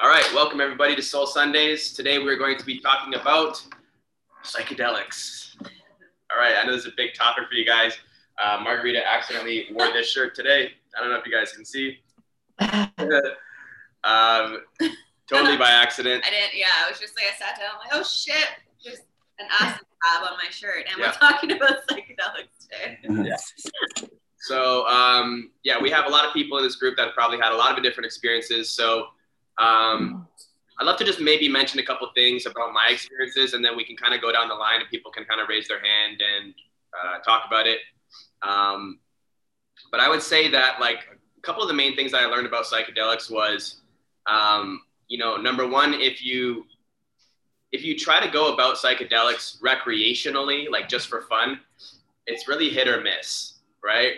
All right, welcome everybody to Soul Sundays. Today we're going to be talking about psychedelics. All right, I know this is a big topic for you guys. Uh, Margarita accidentally wore this shirt today. I don't know if you guys can see. um, totally by accident. I didn't. Yeah, I was just like I sat down. I'm like, oh shit, there's an acid tab on my shirt, and Yeah. we're talking about psychedelics today. Yeah. So um, yeah, we have a lot of people in this group that have probably had a lot of different experiences. So um, I'd love to just maybe mention a couple things about my experiences, and then we can kind of go down the line, and people can kind of raise their hand and uh, talk about it. Um, but I would say that like a couple of the main things that I learned about psychedelics was, um, you know, number one, if you if you try to go about psychedelics recreationally, like just for fun, it's really hit or miss, right?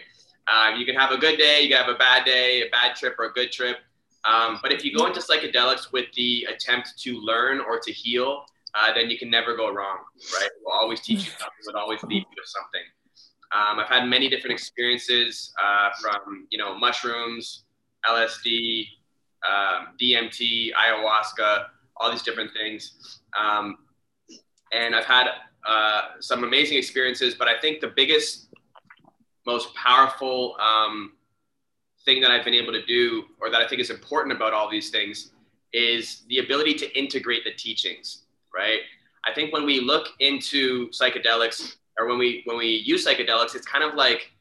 Um, you can have a good day, you can have a bad day, a bad trip, or a good trip. Um, but if you go into psychedelics with the attempt to learn or to heal, uh, then you can never go wrong, right? It will always teach you something, it will always lead you to something. Um, I've had many different experiences uh, from, you know, mushrooms, LSD, um, DMT, ayahuasca, all these different things. Um, and I've had uh, some amazing experiences, but I think the biggest, most powerful um, thing that I've been able to do, or that I think is important about all these things, is the ability to integrate the teachings, right? I think when we look into psychedelics, or when we when we use psychedelics, it's kind of like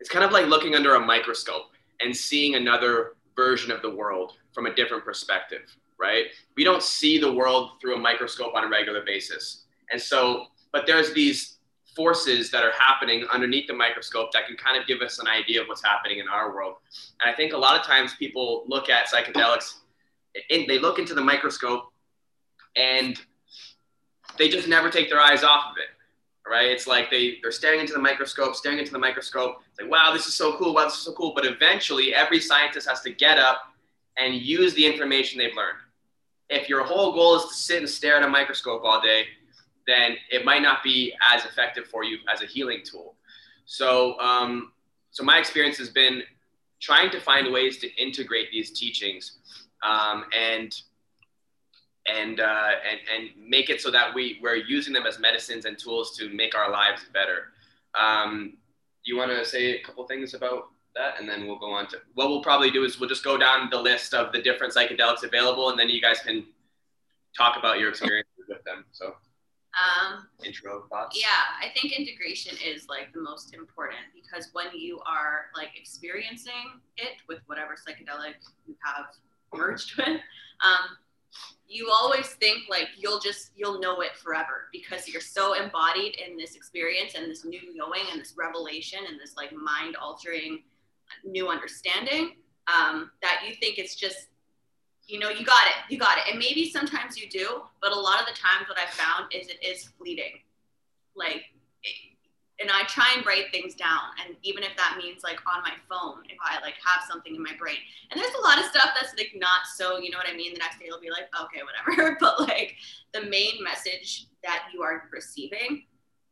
it's kind of like looking under a microscope and seeing another version of the world from a different perspective, right? We don't see the world through a microscope on a regular basis. And so, but there's these forces that are happening underneath the microscope that can kind of give us an idea of what's happening in our world. And I think a lot of times people look at psychedelics, and they look into the microscope and they just never take their eyes off of it. Right? It's like they, they're staring into the microscope, staring into the microscope. It's like, wow, this is so cool. Wow, this is so cool. But eventually, every scientist has to get up and use the information they've learned. If your whole goal is to sit and stare at a microscope all day, then it might not be as effective for you as a healing tool. So, um, so my experience has been trying to find ways to integrate these teachings um, and and, uh, and and make it so that we we're using them as medicines and tools to make our lives better. Um, you want to say a couple things about that, and then we'll go on to what we'll probably do is we'll just go down the list of the different psychedelics available, and then you guys can talk about your experiences with them. So Um, intro thoughts. yeah, I think integration is like the most important because when you are like experiencing it with whatever psychedelic you have merged with, um, you always think like you'll just you'll know it forever because you're so embodied in this experience and this new knowing and this revelation and this like mind altering new understanding um, that you think it's just you know you got it you got it. And maybe sometimes you do but a lot of the times what I've found is it is fleeting. Like and i try and write things down and even if that means like on my phone if i like have something in my brain. And there's a lot of stuff that's like not so you know what i mean? The next day you'll be like okay whatever. But like the main message that you are receiving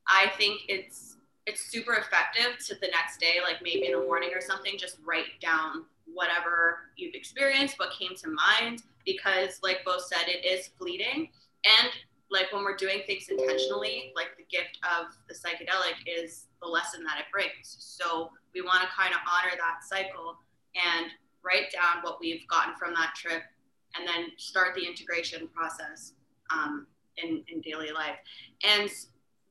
i think it's it's super effective to the next day like maybe in the morning or something just write down whatever you've experienced what came to mind because like Bo said it is fleeting. And like when we're doing things intentionally like the gift of the psychedelic is the lesson that it brings. So we want to kind of honor that cycle and write down what we've gotten from that trip and then start the integration process um, in, in daily life. And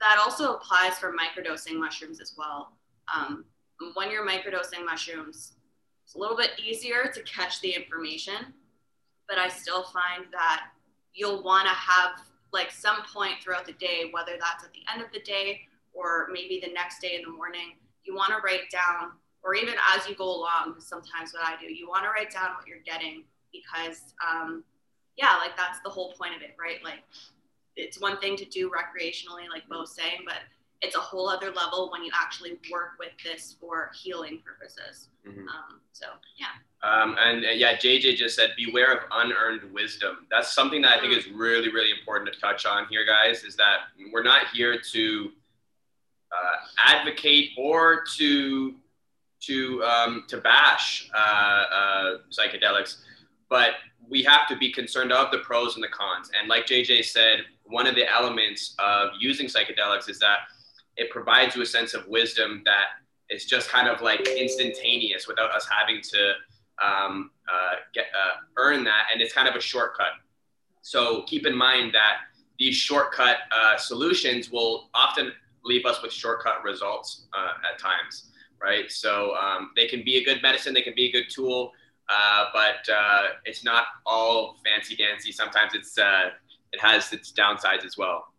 that also applies for microdosing mushrooms as well. Um, when you're microdosing mushrooms it's a little bit easier to catch the information but i still find that you'll want to have like some point throughout the day whether that's at the end of the day or maybe the next day in the morning you want to write down or even as you go along sometimes what i do you want to write down what you're getting because um, yeah like that's the whole point of it right? Like it's one thing to do recreationally like bo's saying but it's a whole other level when you actually work with this for healing purposes Mhm. um, so yeah Um, and uh, yeah, JJ just said, beware of unearned wisdom. That's something that I think is really, really important to touch on here, guys. Is that we're not here to uh, advocate or to to um, to bash uh, uh, psychedelics, but we have to be concerned of the pros and the cons. And like JJ said, one of the elements of using psychedelics is that it provides you a sense of wisdom that is just kind of like instantaneous without us having to um, uh, get uh, earn that, and it's kind of a shortcut. So keep in mind that these shortcut uh, solutions will often leave us with shortcut results uh, at times, right? So um, they can be a good medicine, they can be a good tool, uh, but uh, it's not all fancy dancy. Sometimes it's it has its downsides as well.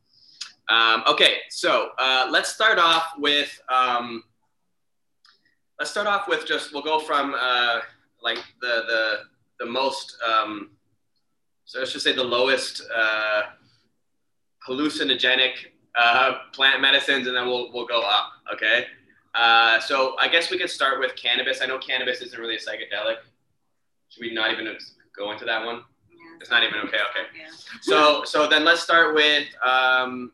Um, okay, so let's start off with. Um, let's start off with just we'll go from uh, like the the the most um, so let's just say the lowest uh, hallucinogenic uh, plant medicines, and then we'll we'll go up. Okay. Uh, so I guess we could start with cannabis. I know cannabis isn't really a psychedelic. Should we not even go into that one? Yeah. It's not even okay. Okay. Yeah. So so then let's start with um,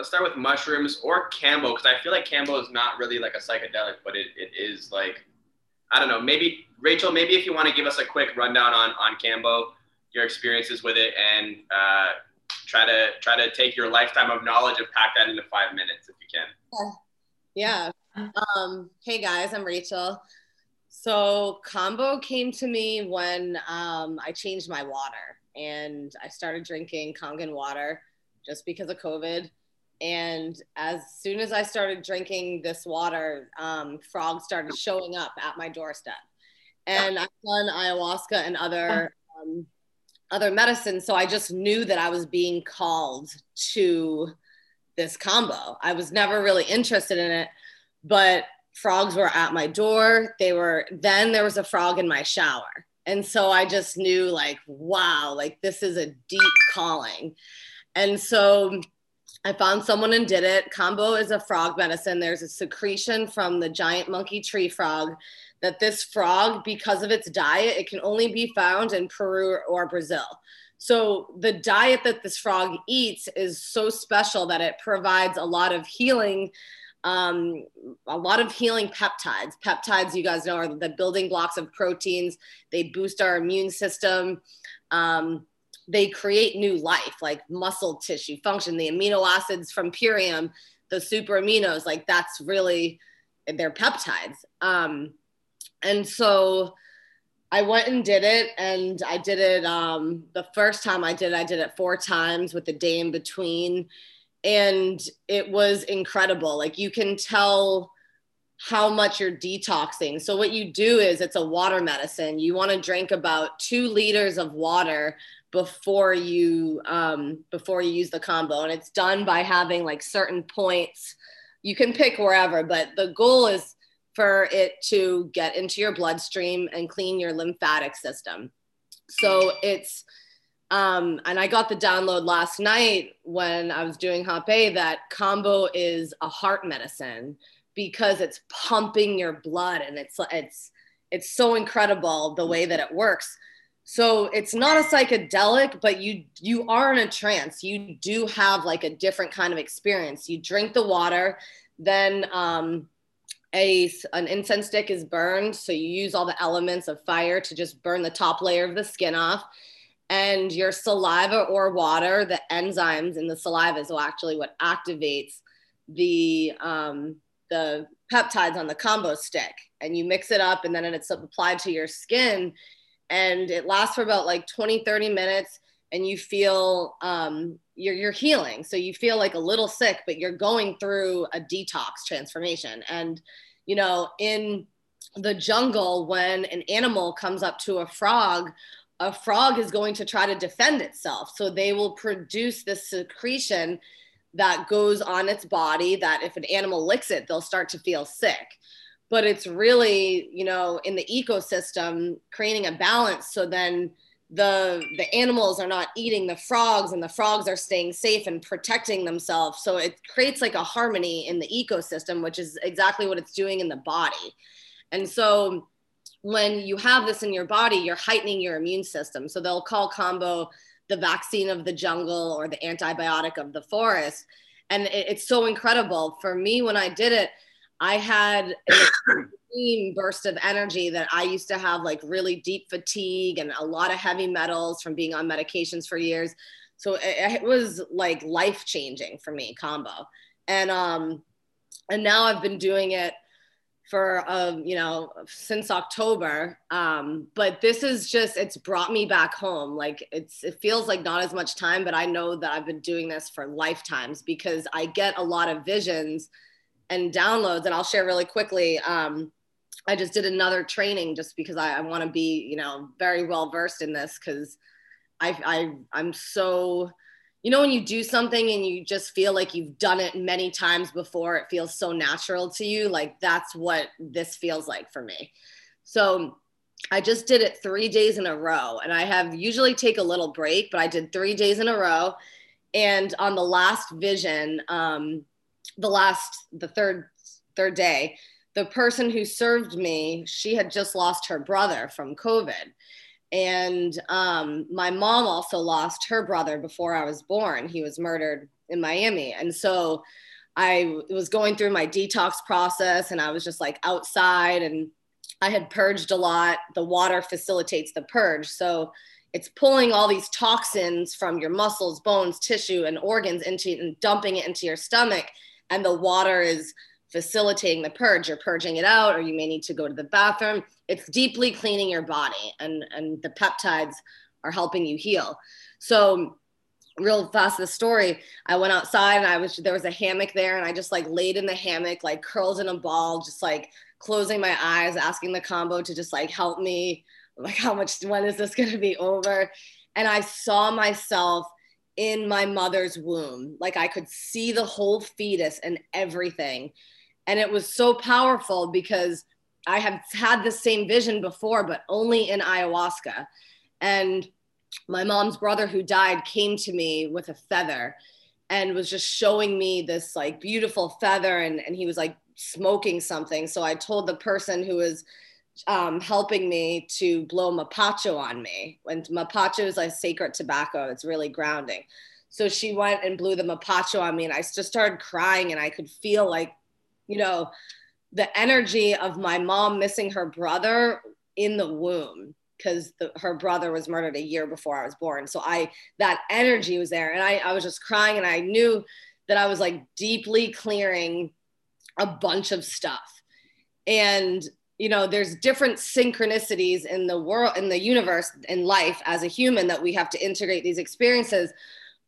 let's start with mushrooms or Kambo because I feel like Kambo is not really like a psychedelic, but it, it is like I don't know. Maybe Rachel, maybe if you want to give us a quick rundown on on Kambo, your experiences with it, and uh, try to try to take your lifetime of knowledge and pack that into five minutes if you can. Yeah. Um, hey guys, I'm Rachel. So Kambo came to me when um, I changed my water and I started drinking Kangen water just because of COVID. And as soon as I started drinking this water, um, frogs started showing up at my doorstep. And I've done ayahuasca and other um, other medicines, so I just knew that I was being called to this Kambo. I was never really interested in it, but frogs were at my door. They were then there was a frog in my shower. And so I just knew like wow, like this is a deep calling. And so I found someone and did it. Kambo is a frog medicine. There's a secretion from the giant monkey tree frog that this frog, because of its diet, it can only be found in Peru or Brazil. So the diet that this frog eats is so special that it provides a lot of healing, um, a lot of healing peptides. Peptides, you guys know, are the building blocks of proteins. They boost our immune system. Um, they create new life, like muscle tissue function, the amino acids from Purium, the super aminos, like that's really, they're peptides. Um, and so I went and did it, and I did it um, the first time I did it, I did it four times with a day in between. And it was incredible. Like you can tell how much you're detoxing. So, what you do is it's a water medicine. You want to drink about two liters of water before you um, before you use the Kambo. And it's done by having like certain points. You can pick wherever but the goal is for it to get into your bloodstream and clean your lymphatic system. So it's um, and I got the download last night when I was doing Hape that Kambo is a heart medicine because it's pumping your blood and it's it's it's so incredible the way that it works so it's not a psychedelic but you you are in a trance. You do have like a different kind of experience. You drink the water then um, a an incense stick is burned so you use all the elements of fire to just burn the top layer of the skin off. And your saliva or water the enzymes in the saliva is actually what activates the um, the peptides on the Kambo stick. And you mix it up and then it's applied to your skin and it lasts for about like 20 30 minutes and you feel um, you're, you're healing. So you feel like a little sick but you're going through a detox transformation. And you know in the jungle when an animal comes up to a frog a frog is going to try to defend itself. So they will produce this secretion that goes on its body that if an animal licks it they'll start to feel sick but it's really you know in the ecosystem creating a balance so then the the animals are not eating the frogs and the frogs are staying safe and protecting themselves. So it creates like a harmony in the ecosystem which is exactly what it's doing in the body. And so when you have this in your body you're heightening your immune system. So they'll call Kambo the vaccine of the jungle or the antibiotic of the forest. And it, it's so incredible. For me when i did it I had an extreme burst of energy that I used to have like really deep fatigue and a lot of heavy metals from being on medications for years. So it, it was like life changing for me, Kambo. And um, and now I've been doing it for um, you know since October. Um, but this is just it's brought me back home. Like it's it feels like not as much time, but I know that I've been doing this for lifetimes because I get a lot of visions and downloads. And I'll share really quickly. Um, I just did another training just because I, I want to be you know very well versed in this because I, I I'm so you know when you do something and you just feel like you've done it many times before it feels so natural to you like that's what this feels like for me so i just did it three days in a row and i have usually take a little break but i did three days in a row and on the last vision um, the last the third third day the person who served me she had just lost her brother from covid and um, my mom also lost her brother before I was born. He was murdered in Miami. And so I was going through my detox process and I was just like outside and I had purged a lot. The water facilitates the purge. So it's pulling all these toxins from your muscles, bones, tissue, and organs into and dumping it into your stomach. And the water is facilitating the purge. You're purging it out, or you may need to go to the bathroom. It's deeply cleaning your body, and, and the peptides are helping you heal. So, real fast, the story I went outside and I was there was a hammock there, and I just like laid in the hammock, like curled in a ball, just like closing my eyes, asking the Kambo to just like help me. Like, how much, when is this going to be over? And I saw myself in my mother's womb. Like I could see the whole fetus and everything. And it was so powerful because I have had the same vision before, but only in ayahuasca. And my mom's brother who died came to me with a feather and was just showing me this like beautiful feather and, and he was like smoking something. So I told the person who was um, helping me to blow mapacho on me. When mapacho is like sacred tobacco, it's really grounding. So she went and blew the mapacho on me, and I just started crying, and I could feel like you know, the energy of my mom missing her brother in the womb because her brother was murdered a year before I was born. So I that energy was there, and I, I was just crying, and I knew that I was like deeply clearing a bunch of stuff, and you know there's different synchronicities in the world in the universe in life as a human that we have to integrate these experiences.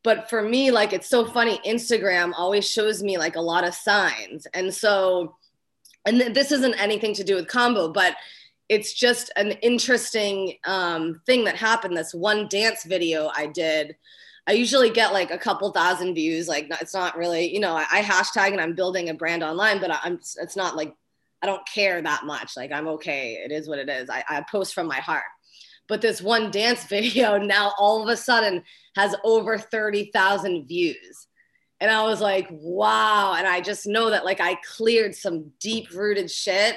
But for me like it's so funny instagram always shows me like a lot of signs. And so and th- this isn't anything to do with Kambo but it's just an interesting um, thing that happened. This one dance video i did i usually get like a couple thousand views. Like it's not really you know i, I hashtag and i'm building a brand online but i'm it's not like i don't care that much like i'm okay it is what it is i, I post from my heart but this one dance video now all of a sudden has over 30,000 views. And I was like, wow. And I just know that like I cleared some deep rooted shit.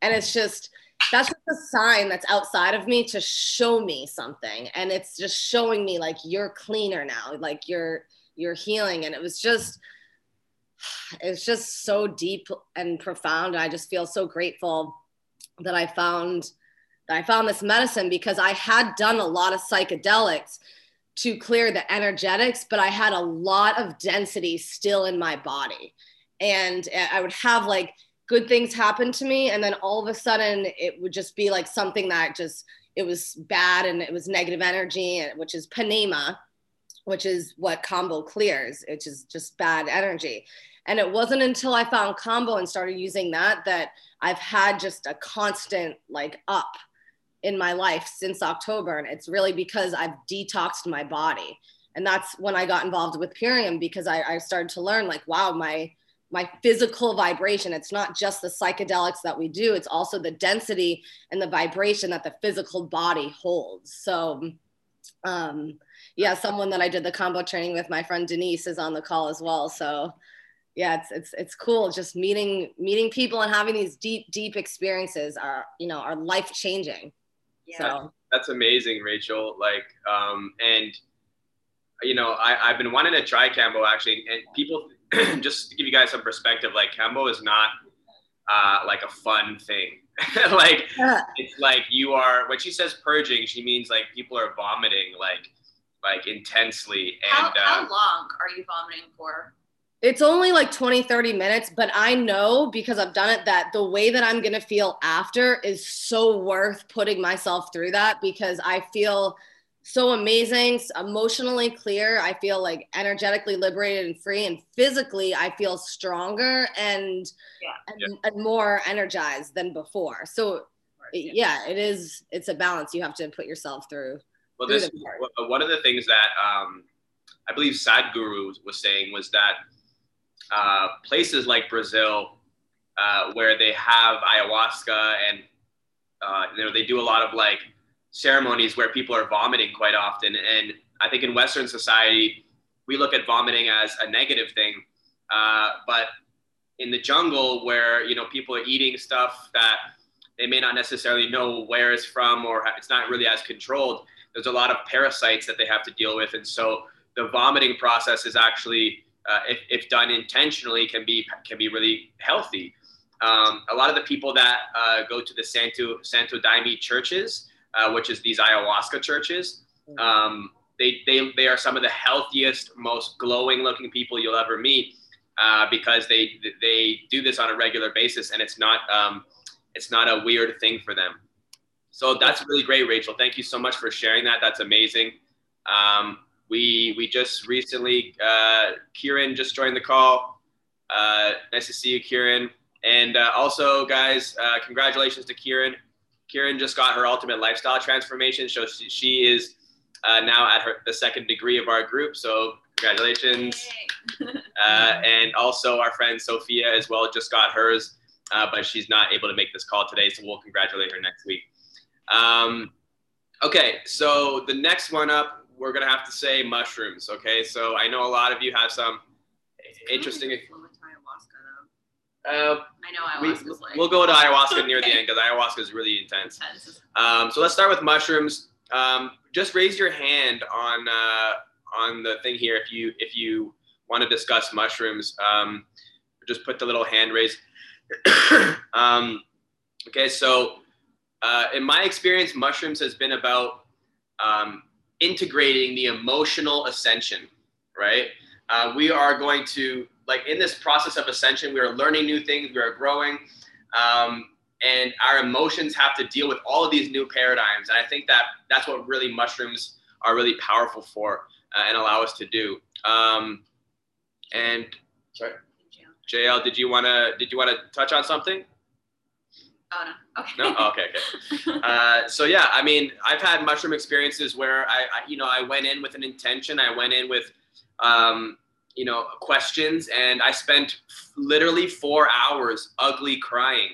And it's just, that's just a sign that's outside of me to show me something. And it's just showing me like you're cleaner now, like you're, you're healing. And it was just, it's just so deep and profound. And I just feel so grateful that I found that I found this medicine because I had done a lot of psychedelics to clear the energetics, but I had a lot of density still in my body. And I would have like good things happen to me. And then all of a sudden it would just be like something that just, it was bad and it was negative energy, which is panema, which is what Kambo clears, which is just bad energy. And it wasn't until I found Kambo and started using that that I've had just a constant like up in my life since October. And it's really because I've detoxed my body. And that's when I got involved with Purium because I, I started to learn like, wow, my my physical vibration. It's not just the psychedelics that we do, it's also the density and the vibration that the physical body holds. So um yeah, someone that I did the Kambo training with, my friend Denise, is on the call as well. So yeah, it's it's it's cool just meeting meeting people and having these deep, deep experiences are, you know, are life changing. So that's amazing, Rachel. Like, um, and you know, I, I've been wanting to try Kambo actually, and people just to give you guys some perspective, like Kambo is not uh, like a fun thing. like it's like you are when she says purging, she means like people are vomiting like like intensely. And how, how uh, long are you vomiting for? It's only like 20, 30 minutes, but I know because I've done it that the way that I'm going to feel after is so worth putting myself through that because I feel so amazing, emotionally clear. I feel like energetically liberated and free, and physically, I feel stronger and, yeah. and, yeah. and, more energized than before. So, yeah, it is, it's a balance you have to put yourself through. Well, through this, one of the things that um, I believe Sadhguru was saying was that uh, places like Brazil, uh, where they have ayahuasca and uh, you know they do a lot of like ceremonies where people are vomiting quite often. And I think in Western society, we look at vomiting as a negative thing, uh, but in the jungle where you know people are eating stuff that they may not necessarily know where it's from or it's not really as controlled there's a lot of parasites that they have to deal with and so the vomiting process is actually uh, if, if done intentionally, can be can be really healthy. Um, a lot of the people that uh, go to the Santo Santo Daime churches, uh, which is these ayahuasca churches, um, they, they they are some of the healthiest, most glowing looking people you'll ever meet uh, because they they do this on a regular basis, and it's not um, it's not a weird thing for them. So that's really great, Rachel. Thank you so much for sharing that. That's amazing. Um, we we just recently uh, Kieran just joined the call. Uh, nice to see you, Kieran. And uh, also, guys, uh, congratulations to Kieran. Kieran just got her ultimate lifestyle transformation. So she, she is uh, now at her the second degree of our group. So congratulations. Uh, and also our friend Sophia as well just got hers, uh, but she's not able to make this call today. So we'll congratulate her next week. Um, okay, so the next one up we're gonna have to say mushrooms. Okay, so I know a lot of you have some interesting. Uh, I know ayahuasca. We, like... We'll go to ayahuasca near the end because ayahuasca is really intense. intense. Um, so let's start with mushrooms. Um, just raise your hand on uh, on the thing here if you if you want to discuss mushrooms. Um, just put the little hand raise. um, okay, so uh, in my experience, mushrooms has been about um, integrating the emotional ascension, right? Uh, we are going to, like, in this process of ascension, we are learning new things, we are growing, um, and our emotions have to deal with all of these new paradigms. And I think that that's what really mushrooms are really powerful for uh, and allow us to do. Um, and sorry, JL, did you wanna did you wanna touch on something? Oh no. Okay. No. Oh, okay. Okay. uh, so yeah, I mean, I've had mushroom experiences where I, I, you know, I went in with an intention. I went in with, um, you know, questions, and I spent literally four hours ugly crying.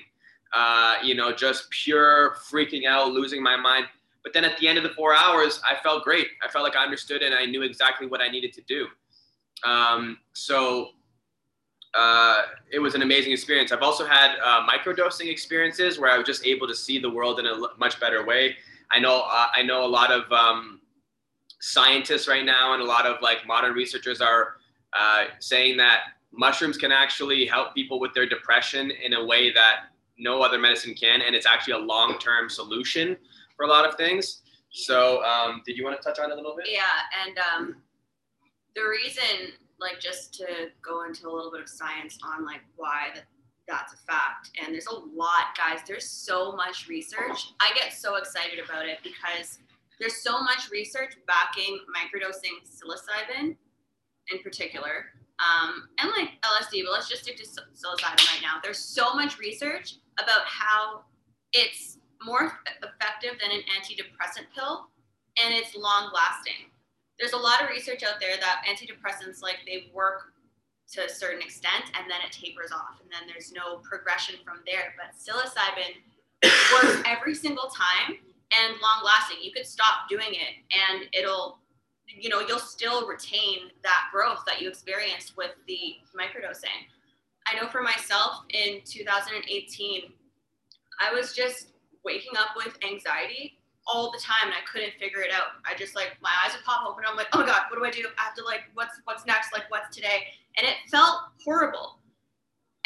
Uh, you know, just pure freaking out, losing my mind. But then at the end of the four hours, I felt great. I felt like I understood and I knew exactly what I needed to do. Um, so uh, it was an amazing experience. I've also had uh, microdosing experiences where I was just able to see the world in a much better way. I know uh, I know a lot of um, scientists right now and a lot of like modern researchers are uh, saying that mushrooms can actually help people with their depression in a way that no other medicine can, and it's actually a long-term solution for a lot of things. So, um, did you want to touch on it a little bit? Yeah, and um, the reason like just to go into a little bit of science on like why that that's a fact. And there's a lot, guys. There's so much research. I get so excited about it because there's so much research backing microdosing psilocybin in particular, um, and like LSD. But let's just stick to psilocybin right now. There's so much research about how it's more effective than an antidepressant pill, and it's long lasting there's a lot of research out there that antidepressants like they work to a certain extent and then it tapers off and then there's no progression from there. But psilocybin works every single time and long lasting you could stop doing it and it'll you know you'll still retain that growth that you experienced with the microdosing. I know for myself in 2018 i was just waking up with anxiety all the time and I couldn't figure it out. I just like my eyes would pop open. I'm like, oh my god, what do I do? I have to like, what's what's next? Like, what's today? And it felt horrible.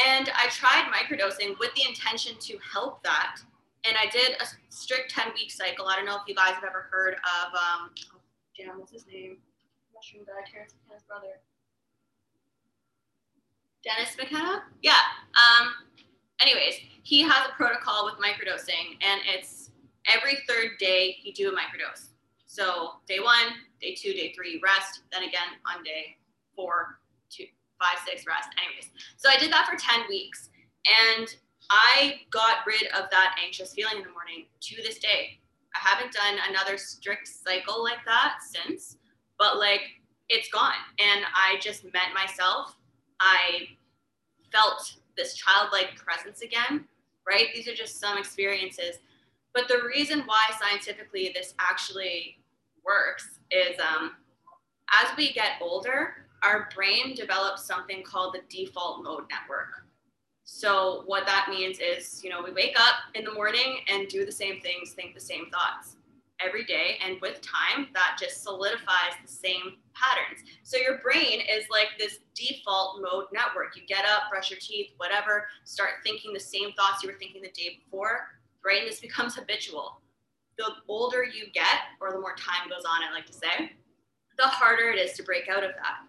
And I tried microdosing with the intention to help that. And I did a strict 10 week cycle. I don't know if you guys have ever heard of, um, damn, what's his name? Mushroom guy, Terence McKenna's brother. Dennis McKenna? Yeah. Um, anyways, he has a protocol with microdosing, and it's every third day you do a microdose. So day one, day two, day three, rest. Then again on day four, two, five, six, rest. Anyways, so I did that for 10 weeks, and I got rid of that anxious feeling in the morning to this day. I haven't done another strict cycle like that since, but like it's gone. And I just met myself. I felt this childlike presence again, right? These are just some experiences. But the reason why scientifically this actually works is um, as we get older, our brain develops something called the default mode network. So what that means is, you know, we wake up in the morning and do the same things, think the same thoughts every day. And with time, that just solidifies the same patterns. So your brain is like this default mode network. You get up, brush your teeth, whatever, start thinking the same thoughts you were thinking the day before, right? And this becomes habitual. The older you get, or the more time goes on, I like to say, the harder it is to break out of that.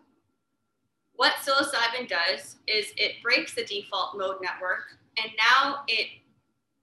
What psilocybin does is it breaks the default mode network and now it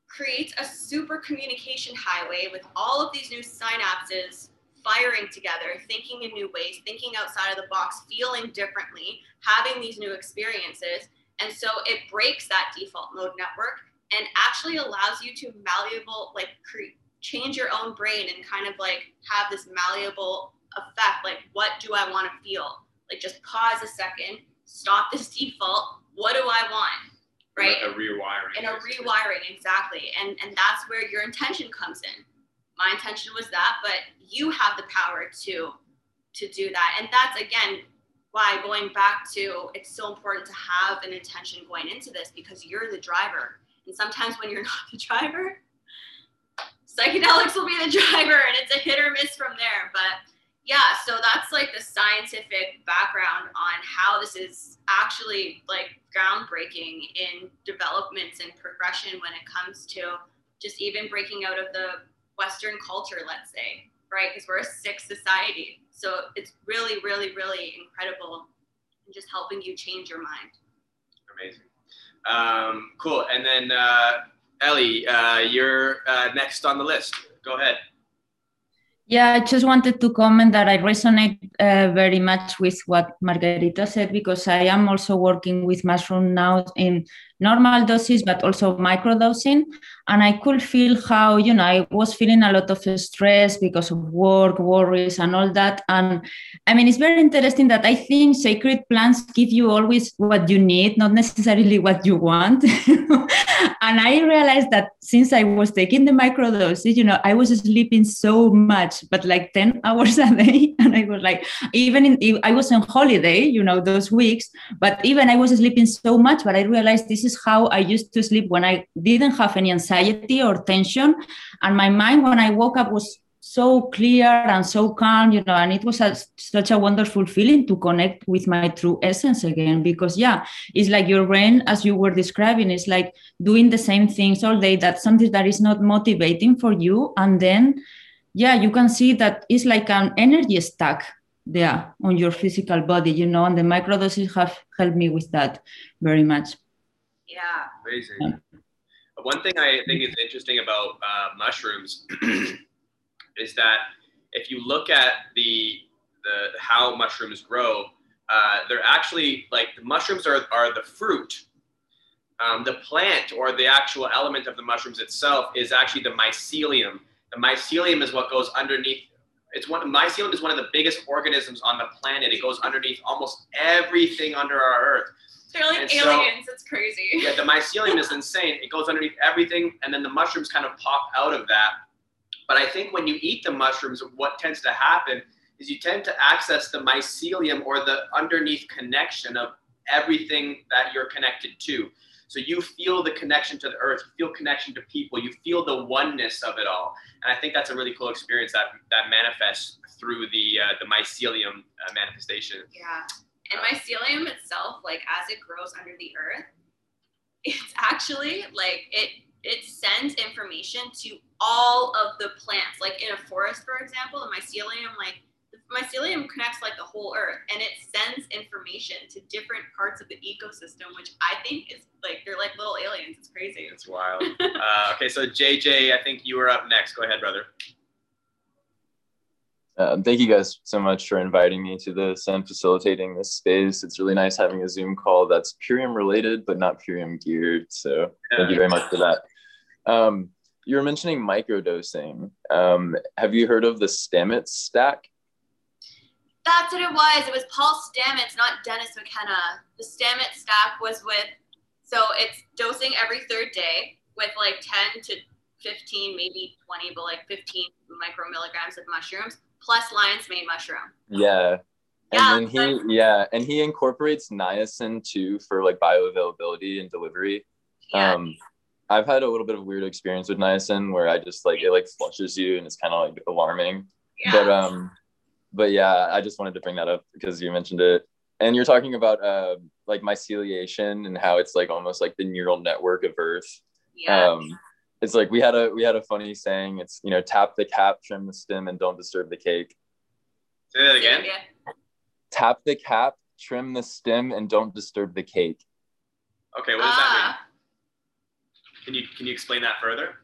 creates a super communication highway with all of these new synapses firing together, thinking in new ways, thinking outside of the box, feeling differently, having these new experiences. And so it breaks that default mode network and actually allows you to malleable, like create, change your own brain and kind of like have this malleable effect. Like, what do I want to feel? Like, just pause a second, stop this default. What do I want? right? A rewiring. And a rewiring, exactly. And and that's where your intention comes in. My intention was that, but you have the power to to do that. And that's again why going back to it's so important to have an intention going into this because you're the driver. And sometimes when you're not the driver, psychedelics will be the driver and it's a hit or miss from there. But yeah, so that's like the scientific background on how this is actually like groundbreaking in developments and progression when it comes to just even breaking out of the Western culture, let's say, right? Because we're a sick society. So it's really, really, really incredible and just helping you change your mind. Amazing. Um, cool. And then, uh, Ellie, uh, you're uh, next on the list. Go ahead. Yeah, I just wanted to comment that I resonate uh, very much with what Margarita said because I am also working with mushroom now in normal doses, but also microdosing. And I could feel how, you know, I was feeling a lot of stress because of work, worries, and all that. And I mean, it's very interesting that I think sacred plants give you always what you need, not necessarily what you want. and I realized that since I was taking the microdoses, you know, I was sleeping so much, but like 10 hours a day. And I was like, even in, I was on holiday, you know, those weeks, but even I was sleeping so much, but I realized this is is how I used to sleep when I didn't have any anxiety or tension. And my mind, when I woke up, was so clear and so calm, you know, and it was a, such a wonderful feeling to connect with my true essence again. Because, yeah, it's like your brain, as you were describing, is like doing the same things all day. That's something that is not motivating for you. And then, yeah, you can see that it's like an energy stack there on your physical body, you know, and the microdoses have helped me with that very much. Yeah. Amazing. One thing I think is interesting about uh, mushrooms is that if you look at the the how mushrooms grow, uh, they're actually like the mushrooms are, are the fruit. Um, the plant or the actual element of the mushrooms itself is actually the mycelium. The mycelium is what goes underneath. It's one mycelium is one of the biggest organisms on the planet. It goes underneath almost everything under our earth. They're like and aliens. So, it's crazy. Yeah, the mycelium is insane. It goes underneath everything, and then the mushrooms kind of pop out of that. But I think when you eat the mushrooms, what tends to happen is you tend to access the mycelium or the underneath connection of everything that you're connected to. So you feel the connection to the earth, you feel connection to people, you feel the oneness of it all. And I think that's a really cool experience that that manifests through the uh, the mycelium uh, manifestation. Yeah. And mycelium itself, like as it grows under the earth, it's actually like it it sends information to all of the plants. Like in a forest, for example, the mycelium, like the mycelium connects like the whole earth and it sends information to different parts of the ecosystem, which I think is like they're like little aliens. It's crazy. It's wild. uh, okay, so JJ, I think you are up next. Go ahead, brother. Uh, thank you guys so much for inviting me to this and facilitating this space. It's really nice having a Zoom call that's Purium related, but not Purium geared. So thank you very much for that. Um, you were mentioning microdosing. Um, have you heard of the Stamets stack? That's what it was. It was Paul Stamets, not Dennis McKenna. The Stamets stack was with, so it's dosing every third day with like 10 to 15, maybe 20, but like 15 micromilligrams of mushrooms plus lion's mane mushroom. Yeah. And yeah, then he yeah, and he incorporates niacin too for like bioavailability and delivery. Yeah. Um I've had a little bit of weird experience with niacin where I just like it like flushes you and it's kind of like alarming. Yeah. But um but yeah, I just wanted to bring that up because you mentioned it. And you're talking about uh like myceliation and how it's like almost like the neural network of earth. Yeah. Um it's like we had a we had a funny saying. It's you know tap the cap, trim the stem, and don't disturb the cake. Say that again. Tap the cap, trim the stem, and don't disturb the cake. Okay, what does ah. that mean? Ah. Can you can you explain that further?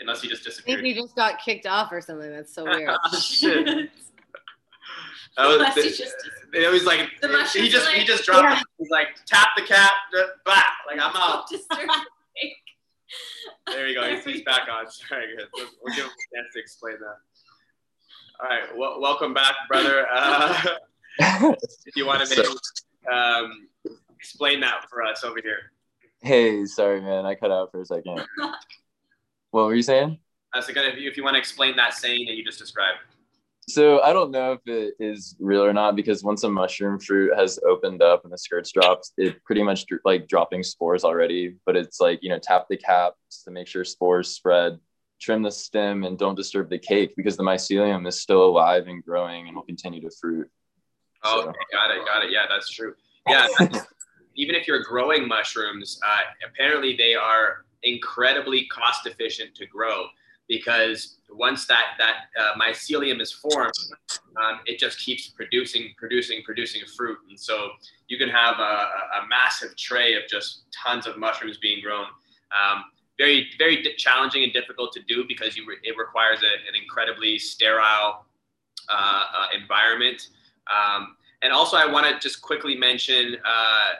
Unless he just disappeared. Maybe he just got kicked off or something. That's so weird. oh, shit. That was, the, he just, it was like he just he just dropped. Yeah. He's like tap the cap, blah. Like I'm out. There you go. He's, he's back on. Sorry, we'll, we'll give him a chance to explain that. All right. Well, welcome back, brother. Uh, if you want to maybe um, explain that for us over here. Hey, sorry, man. I cut out for a second. what were you saying? So if you, if you want to explain that saying that you just described. So I don't know if it is real or not because once a mushroom fruit has opened up and the skirts dropped, it pretty much like dropping spores already. But it's like you know tap the caps to make sure spores spread, trim the stem, and don't disturb the cake because the mycelium is still alive and growing and will continue to fruit. Oh, so. okay, got it, got it. Yeah, that's true. Yeah, even if you're growing mushrooms, uh, apparently they are incredibly cost efficient to grow because once that that uh, mycelium is formed, um, it just keeps producing, producing, producing fruit, and so you can have a, a massive tray of just tons of mushrooms being grown. Um, very, very challenging and difficult to do because you re- it requires a, an incredibly sterile uh, uh, environment. Um, and also, I want to just quickly mention uh,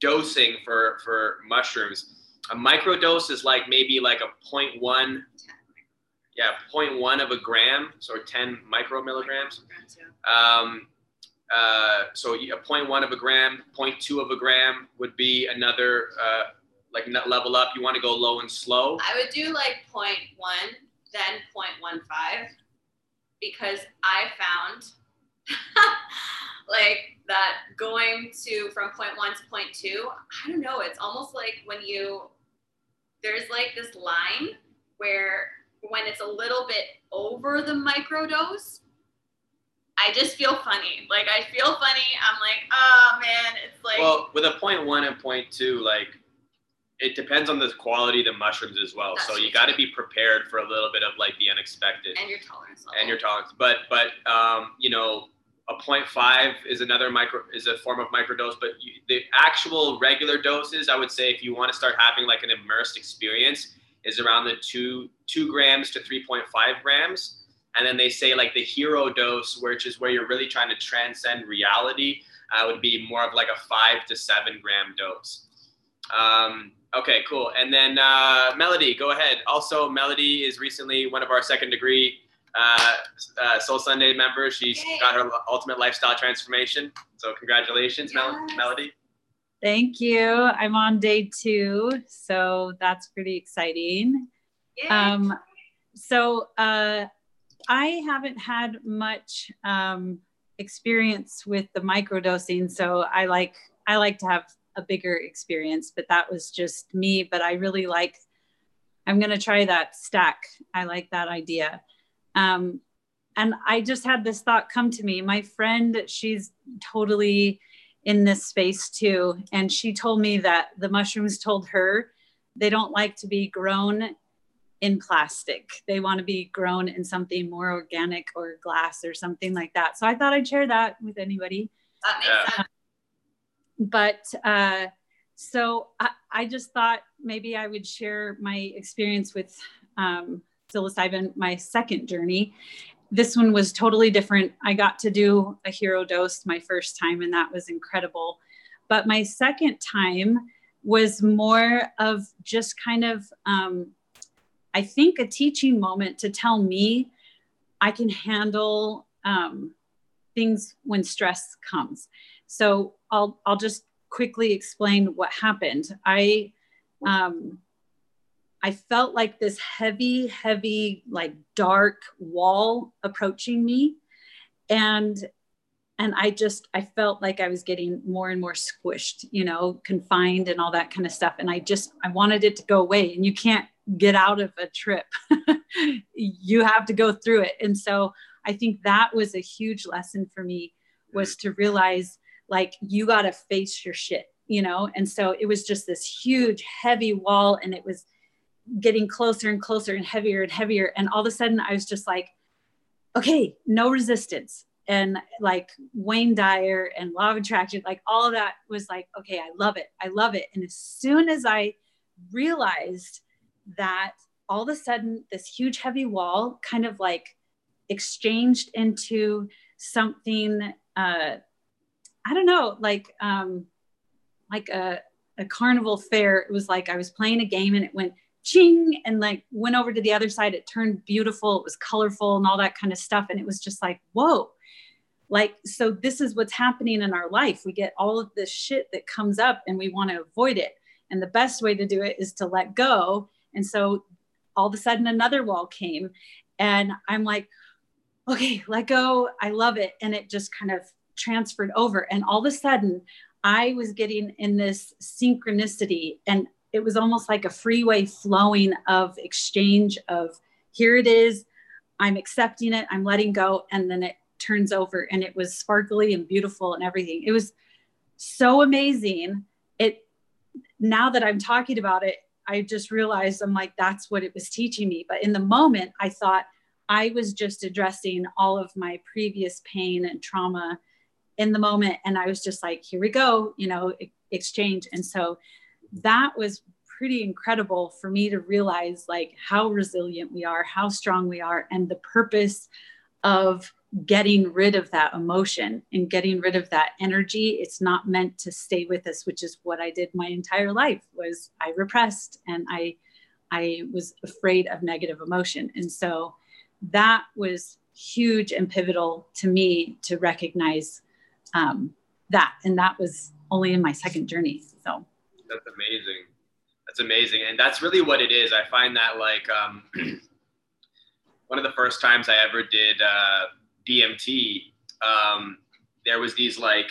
dosing for for mushrooms. A microdose is like maybe like a 0.1 yeah, 0.1 of a gram, so 10 micromilligrams. Um, uh, so a 0.1 of a gram, 0.2 of a gram would be another uh, like level up. You want to go low and slow. I would do like 0.1, then 0.15 because I found like that going to from 0.1 to 0.2, I don't know, it's almost like when you there's like this line where when it's a little bit over the microdose, I just feel funny. Like I feel funny. I'm like, oh man, it's like. Well, with a point one and point two, like it depends on the quality of the mushrooms as well. so you got to be prepared for a little bit of like the unexpected. And your tolerance level. And your tolerance, but but um, you know, a 0.5 is another micro is a form of microdose. But you, the actual regular doses, I would say, if you want to start having like an immersed experience, is around the two two grams to 3.5 grams. And then they say like the hero dose, which is where you're really trying to transcend reality, uh, would be more of like a five to seven gram dose. Um, okay, cool. And then uh, Melody, go ahead. Also, Melody is recently one of our second degree uh, uh, Soul Sunday members. She's Yay. got her ultimate lifestyle transformation. So congratulations, yes. Mel- Melody. Thank you. I'm on day two, so that's pretty exciting. Um, so uh, I haven't had much um, experience with the microdosing, so I like I like to have a bigger experience. But that was just me. But I really like. I'm gonna try that stack. I like that idea. Um, and I just had this thought come to me. My friend, she's totally in this space too. And she told me that the mushrooms told her they don't like to be grown in plastic. They want to be grown in something more organic or glass or something like that. So I thought I'd share that with anybody. That makes yeah. sense. But uh, so I, I, just thought maybe I would share my experience with um, psilocybin, my second journey. This one was totally different. I got to do a hero dose my first time, and that was incredible. But my second time was more of just kind of um, I think a teaching moment to tell me I can handle um, things when stress comes. So I'll I'll just quickly explain what happened. I um, I felt like this heavy, heavy, like dark wall approaching me, and and I just I felt like I was getting more and more squished, you know, confined and all that kind of stuff. And I just I wanted it to go away. And you can't get out of a trip. you have to go through it. And so I think that was a huge lesson for me was to realize like you got to face your shit, you know? And so it was just this huge heavy wall and it was getting closer and closer and heavier and heavier and all of a sudden I was just like okay, no resistance and like Wayne Dyer and Law of Attraction, like all of that was like, okay, I love it. I love it. And as soon as I realized that all of a sudden this huge heavy wall kind of like exchanged into something uh i don't know like um like a, a carnival fair it was like i was playing a game and it went ching and like went over to the other side it turned beautiful it was colorful and all that kind of stuff and it was just like whoa like so this is what's happening in our life we get all of this shit that comes up and we want to avoid it and the best way to do it is to let go and so all of a sudden another wall came and I'm like, okay, let go. I love it. And it just kind of transferred over. And all of a sudden I was getting in this synchronicity and it was almost like a freeway flowing of exchange of here it is. I'm accepting it. I'm letting go. And then it turns over and it was sparkly and beautiful and everything. It was so amazing. It now that I'm talking about it, I just realized I'm like, that's what it was teaching me. But in the moment, I thought I was just addressing all of my previous pain and trauma in the moment. And I was just like, here we go, you know, exchange. And so that was pretty incredible for me to realize like how resilient we are, how strong we are, and the purpose of getting rid of that emotion and getting rid of that energy. It's not meant to stay with us which is what i did my entire life was i repressed and i i was afraid of negative emotion. And so that was huge and pivotal to me to recognize um, that. And that was only in my second journey. So that's amazing. That's amazing. And that's really what it is. I find that like um, one of the first times i ever did uh, DMT, um, there was these like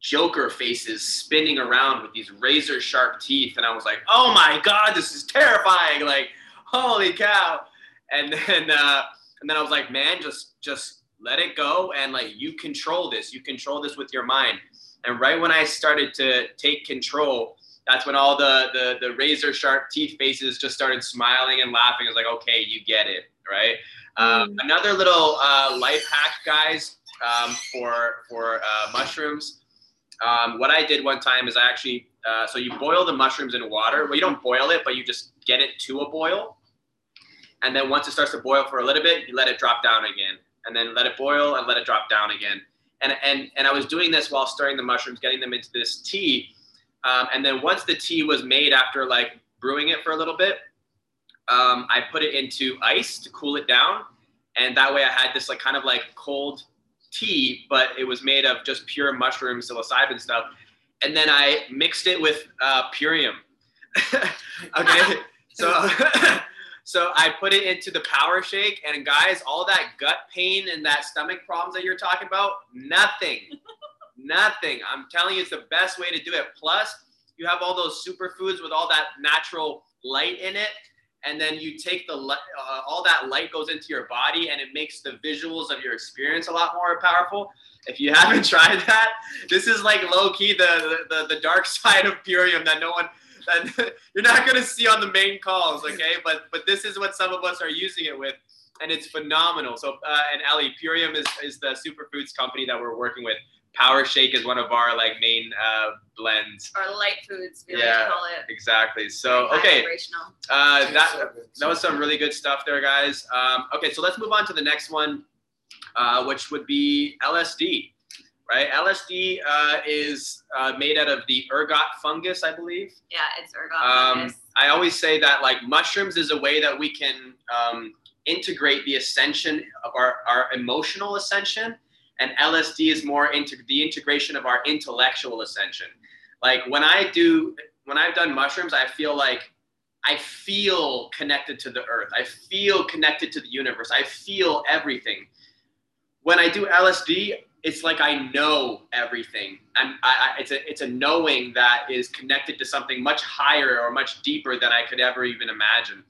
Joker faces spinning around with these razor sharp teeth, and I was like, "Oh my god, this is terrifying!" Like, holy cow! And then, uh, and then I was like, "Man, just just let it go, and like you control this. You control this with your mind." And right when I started to take control, that's when all the the, the razor sharp teeth faces just started smiling and laughing. I was like, "Okay, you get it, right?" Um, another little uh, life hack, guys, um, for for uh, mushrooms. Um, what I did one time is I actually uh, so you boil the mushrooms in water. Well, you don't boil it, but you just get it to a boil, and then once it starts to boil for a little bit, you let it drop down again, and then let it boil and let it drop down again. And and and I was doing this while stirring the mushrooms, getting them into this tea. Um, and then once the tea was made after like brewing it for a little bit, um, I put it into ice to cool it down. And that way I had this like kind of like cold tea, but it was made of just pure mushroom psilocybin stuff. And then I mixed it with uh, Purium. okay. so, so I put it into the power shake and guys, all that gut pain and that stomach problems that you're talking about, nothing, nothing. I'm telling you, it's the best way to do it. Plus you have all those superfoods with all that natural light in it and then you take the uh, all that light goes into your body and it makes the visuals of your experience a lot more powerful. If you haven't tried that, this is like low key the, the, the dark side of Purium that no one, that you're not going to see on the main calls. Okay. But, but this is what some of us are using it with and it's phenomenal. So, uh, and Ellie Purium is, is the superfoods company that we're working with. Power Shake is one of our like main uh, blends. Or light foods, we yeah, like call it. Exactly. So okay, uh, that that was some really good stuff there, guys. Um, okay, so let's move on to the next one, uh, which would be LSD. Right, LSD uh, is uh, made out of the ergot fungus, I believe. Yeah, it's ergot Um, fungus. I always say that like mushrooms is a way that we can um, integrate the ascension of our, our emotional ascension and lsd is more into the integration of our intellectual ascension. Like when i do when i've done mushrooms i feel like i feel connected to the earth. I feel connected to the universe. I feel everything. When i do lsd it's like i know everything. I'm, I, I, it's a it's a knowing that is connected to something much higher or much deeper than i could ever even imagine.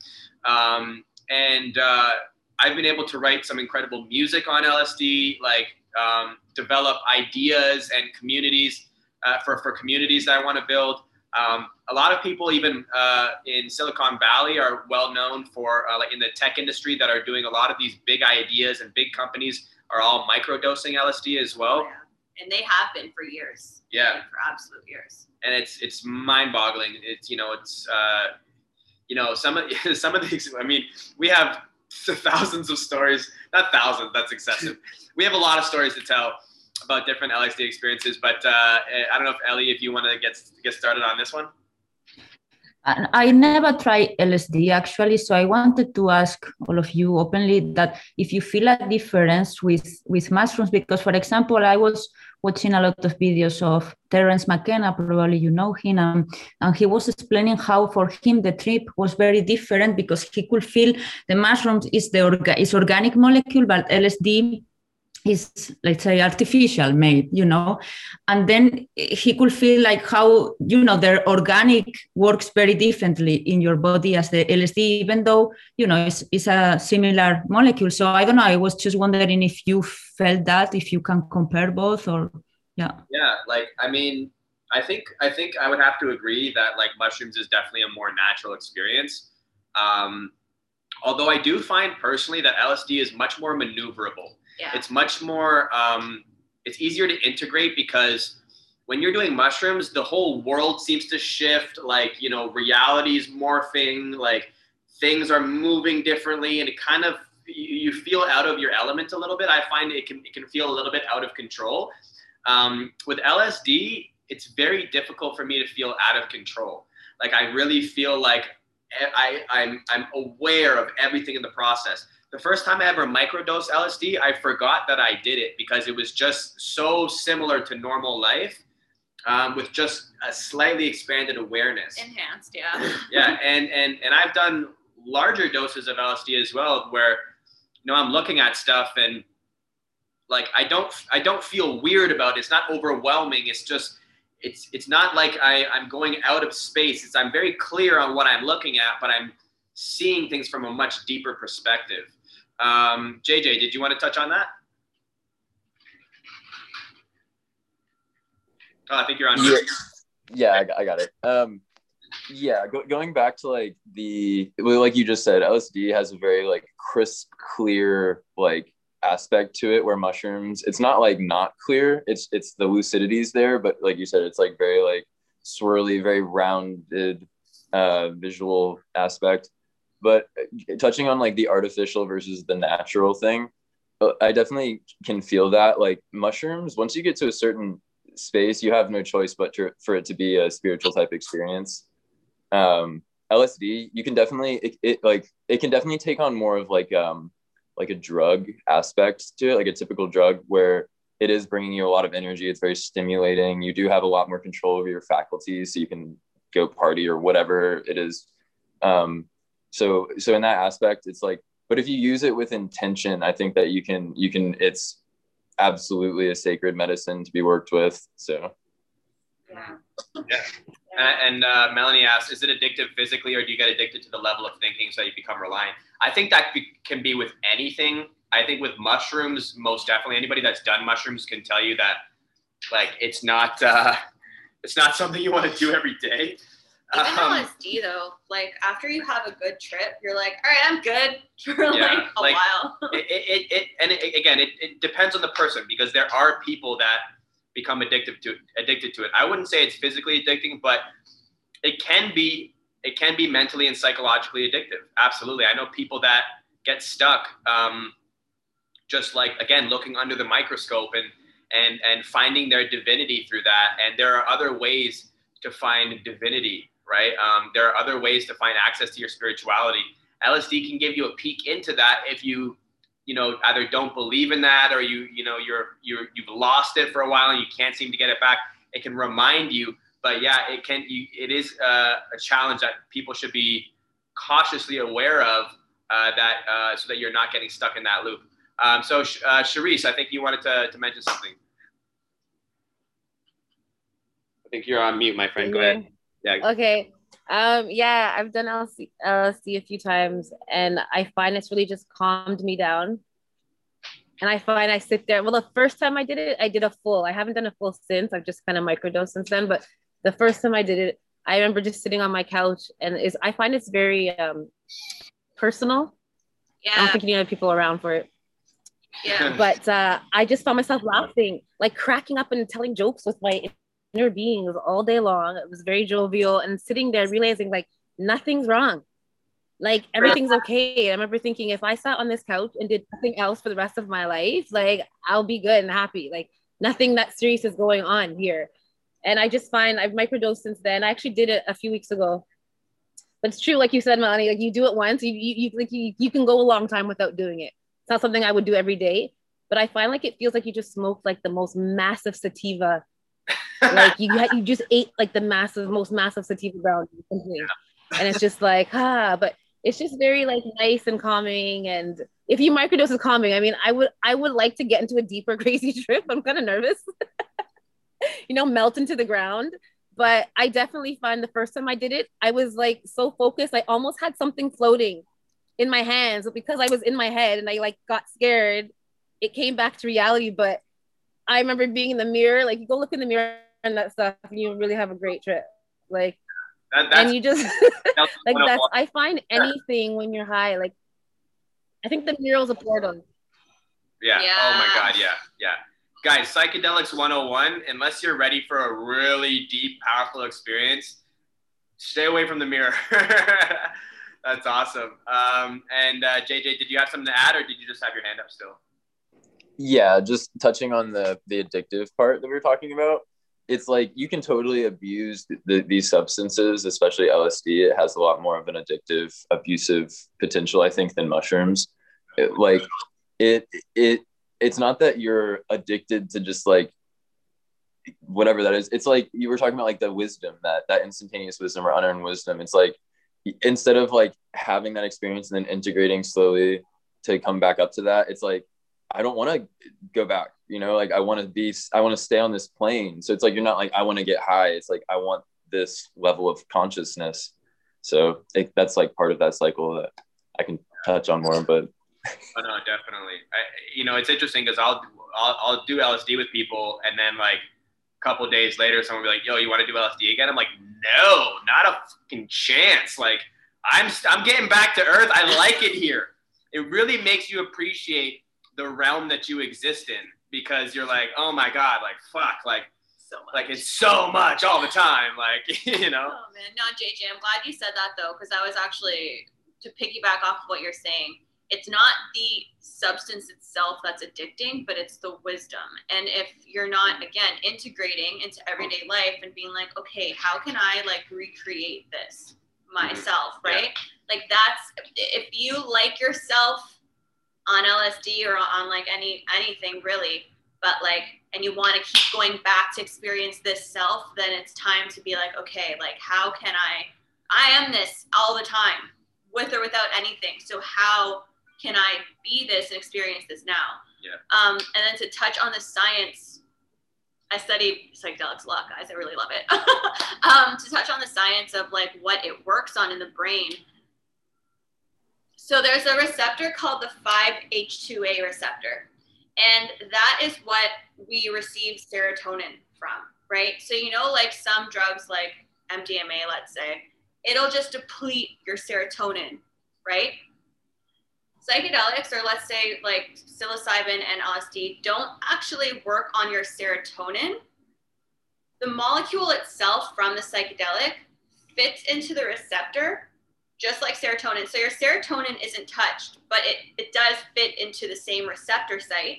Um, and uh, I've been able to write some incredible music on LSD, like um, develop ideas and communities uh, for, for communities that I want to build. Um, a lot of people, even uh, in Silicon Valley, are well known for, uh, like in the tech industry, that are doing a lot of these big ideas, and big companies are all microdosing LSD as well. Yeah. And they have been for years. Yeah. Like, for absolute years. And it's it's mind-boggling. It's you know it's uh, you know some of some of these. I mean, we have thousands of stories. Not thousands. That's excessive. we have a lot of stories to tell about different LSD experiences. But uh, I don't know if Ellie, if you want to get get started on this one. I never tried LSD actually, so I wanted to ask all of you openly that if you feel a difference with with mushrooms, because for example, I was watching a lot of videos of Terence McKenna, probably you know him, and he was explaining how for him the trip was very different because he could feel the mushrooms is the orga- is organic molecule, but LSD is let's say artificial made you know? And then he could feel like how you know their organic works very differently in your body as the lsd even though you know it's, it's a similar molecule. So i don't know i was just wondering if you felt that if you can compare both or yeah. Yeah like i mean i think i think i would have to agree that like mushrooms is definitely a more natural experience. Um, although i do find personally that lsd is much more maneuverable Yeah. it's much more um, it's easier to integrate because when you're doing mushrooms the whole world seems to shift like you know reality's morphing like things are moving differently and it kind of you, feel out of your element a little bit. I find it can, it can feel a little bit out of control. Um, with lsd it's very difficult for me to feel out of control. Like i really feel like I, I'm, I'm aware of everything in the process the first time I ever microdosed LSD, I forgot that I did it because it was just so similar to normal life um, with just a slightly expanded awareness. Enhanced, yeah. Yeah, and and and I've done larger doses of LSD as well, where you know I'm looking at stuff and like I don't I don't feel weird about it. It's not overwhelming. It's just it's it's not like I I'm going out of space. It's I'm very clear on what I'm looking at, but I'm seeing things from a much deeper perspective. Um, JJ, did you want to touch on that? Oh, I think you're on. Yeah, yeah I, got- I got it. Um, yeah, go, going back to like the like you just said, LSD has a very like crisp, clear like aspect to it. Where mushrooms, it's not like not clear. It's it's the lucidity's there, but like you said, it's like very like swirly, very rounded uh, visual aspect. But touching on like the artificial versus the natural thing, uh, I definitely can feel that. Like mushrooms, once you get to a certain space, you have no choice but to, for it to be a spiritual type experience. Um, LSD, you can definitely it, it like it can definitely take on more of like um like a drug aspect to it, like a typical drug where it is bringing you a lot of energy. It's very stimulating. You do have a lot more control over your faculties, so you can go party or whatever it is. Um, so so in that aspect, it's like, but if you use it with intention, I think that you can you can it's absolutely a sacred medicine to be worked with. So Yeah. Yeah. And, and uh, Melanie asks, is it addictive physically, or do you get addicted to the level of thinking so you become reliant? I think that be, can be with anything. I think with mushrooms, most definitely. Anybody that's done mushrooms can tell you that, like, it's not uh, it's not something you want to do every day. Even Um, LSD though, like after you have a good trip, you're like, all right, I'm good for like a like- while. it, it, it and it, again it, it depends on the person because there are people that become addicted to addicted to it. I wouldn't say it's physically addicting but it can be it can be mentally and psychologically addictive. Absolutely. I know people that get stuck um, just like again looking under the microscope and and and finding their divinity through that. And there are other ways to find divinity right? Um, there are other ways to find access to your spirituality. Lsd can give you a peek into that if you you know either don't believe in that or you you know you're you're you've lost it for a while and you can't seem to get it back. It can remind you but yeah it can you it is uh, a challenge that people should be cautiously aware of uh, that uh, so that you're not getting stuck in that loop. Um, so uh, Charisse, I think you wanted to, to mention something. I think you're on mute my friend. Go ahead yeah Okay. Um, yeah, I've done LSD, LSD a few times and I find it's really just calmed me down. And I find I sit there. Well, the first time I did it, I did a full. I haven't done a full since. I've just kind of microdosed since then. But the first time I did it, I remember just sitting on my couch and is I find it's very um personal. Yeah. I don't think you need other people around for it. yeah. But uh, I just found myself laughing, like cracking up and telling jokes with my inner beings all day long. It was very jovial and sitting there realizing like nothing's wrong. Like everything's okay. I remember thinking if I sat on this couch and did nothing else for the rest of my life, like I'll be good and happy. Like nothing that serious is going on here. And I just find I've microdosed since then. I actually did it a few weeks ago. But it's true, like you said, Melanie, like you do it once, you you, you like you, you can go a long time without doing it. It's not something I would do every day, but I find like it feels like you just smoked like the most massive sativa. Like you you just ate like the massive, most massive sativa brown, and it's just like ah. But it's just very like nice and calming. And if you microdose is calming, I mean, I would I would like to get into a deeper crazy trip. I'm kind of nervous, you know, melt into the ground. But I definitely find the first time I did it, I was like so focused, I almost had something floating in my hands but because I was in my head and I like got scared, it came back to reality. But I remember being in the mirror, like you go look in the mirror that stuff, and you really have a great trip. Like, that, that's and you just that's like one that's I find anything when you're high, like I think the mirror's a portal. Yeah. Yeah. Oh my God. Yeah. Yeah. Guys, psychedelics 101, unless you're ready for a really deep, powerful experience, stay away from the mirror. That's awesome. Um, and uh, JJ, did you have something to add or did you just have your hand up still? yeah just touching on the the addictive part that we were talking about it's like you can totally abuse the, these substances especially lsd it has a lot more of an addictive abusive potential i think than mushrooms. It- like it it it's not that you're addicted to just like whatever that is. It's like you were talking about like the wisdom that that instantaneous wisdom or unearned wisdom. It's like instead of like having that experience and then integrating slowly to come back up to that it's like I don't want to go back, you know, like I want to be, I want to stay on this plane. So it's like, you're not like, I want to get high. It's like, I want this level of consciousness. So it, that's like part of that cycle that I can touch on more, but Oh, no, definitely. I, you know, it's interesting because I'll, I'll, I'll do LSD with people and then like a couple days later, someone will be like, yo, you want to do LSD again? I'm like, no, not a fucking chance. Like I'm, I'm getting back to earth. I like it here. It really makes you appreciate the realm that you exist in because you're like, oh my God, like, fuck, like, so much. like it's so much all the time. Like, you know? Oh man, no, JJ, I'm glad you said that though, because I was actually to piggyback off of what you're saying. It's not the substance itself that's addicting, but it's the wisdom. And if you're not again integrating into everyday life and being like, okay, how can I like recreate this mm-hmm. myself, Yeah. right? Like that's if you like yourself on LSD or on like any anything really, but like and you want to keep going back to experience this self, then it's time to be like, okay, like how can I I am this all the time, with or without anything. So how can I be this and experience this now? Yeah. Um, and then to touch on the science I study psychedelics a lot, guys. I really love it. um, to touch on the science of like what it works on in the brain. So there's a receptor called the 5-H2A receptor, and that is what we receive serotonin from, right? So you know, like some drugs, like MDMA, let's say, it'll just deplete your serotonin, right? psychedelics or let's say like psilocybin and LSD don't actually work on your serotonin. The molecule itself from the psychedelic fits into the receptor just like serotonin. So your serotonin isn't touched, but it, it does fit into the same receptor site.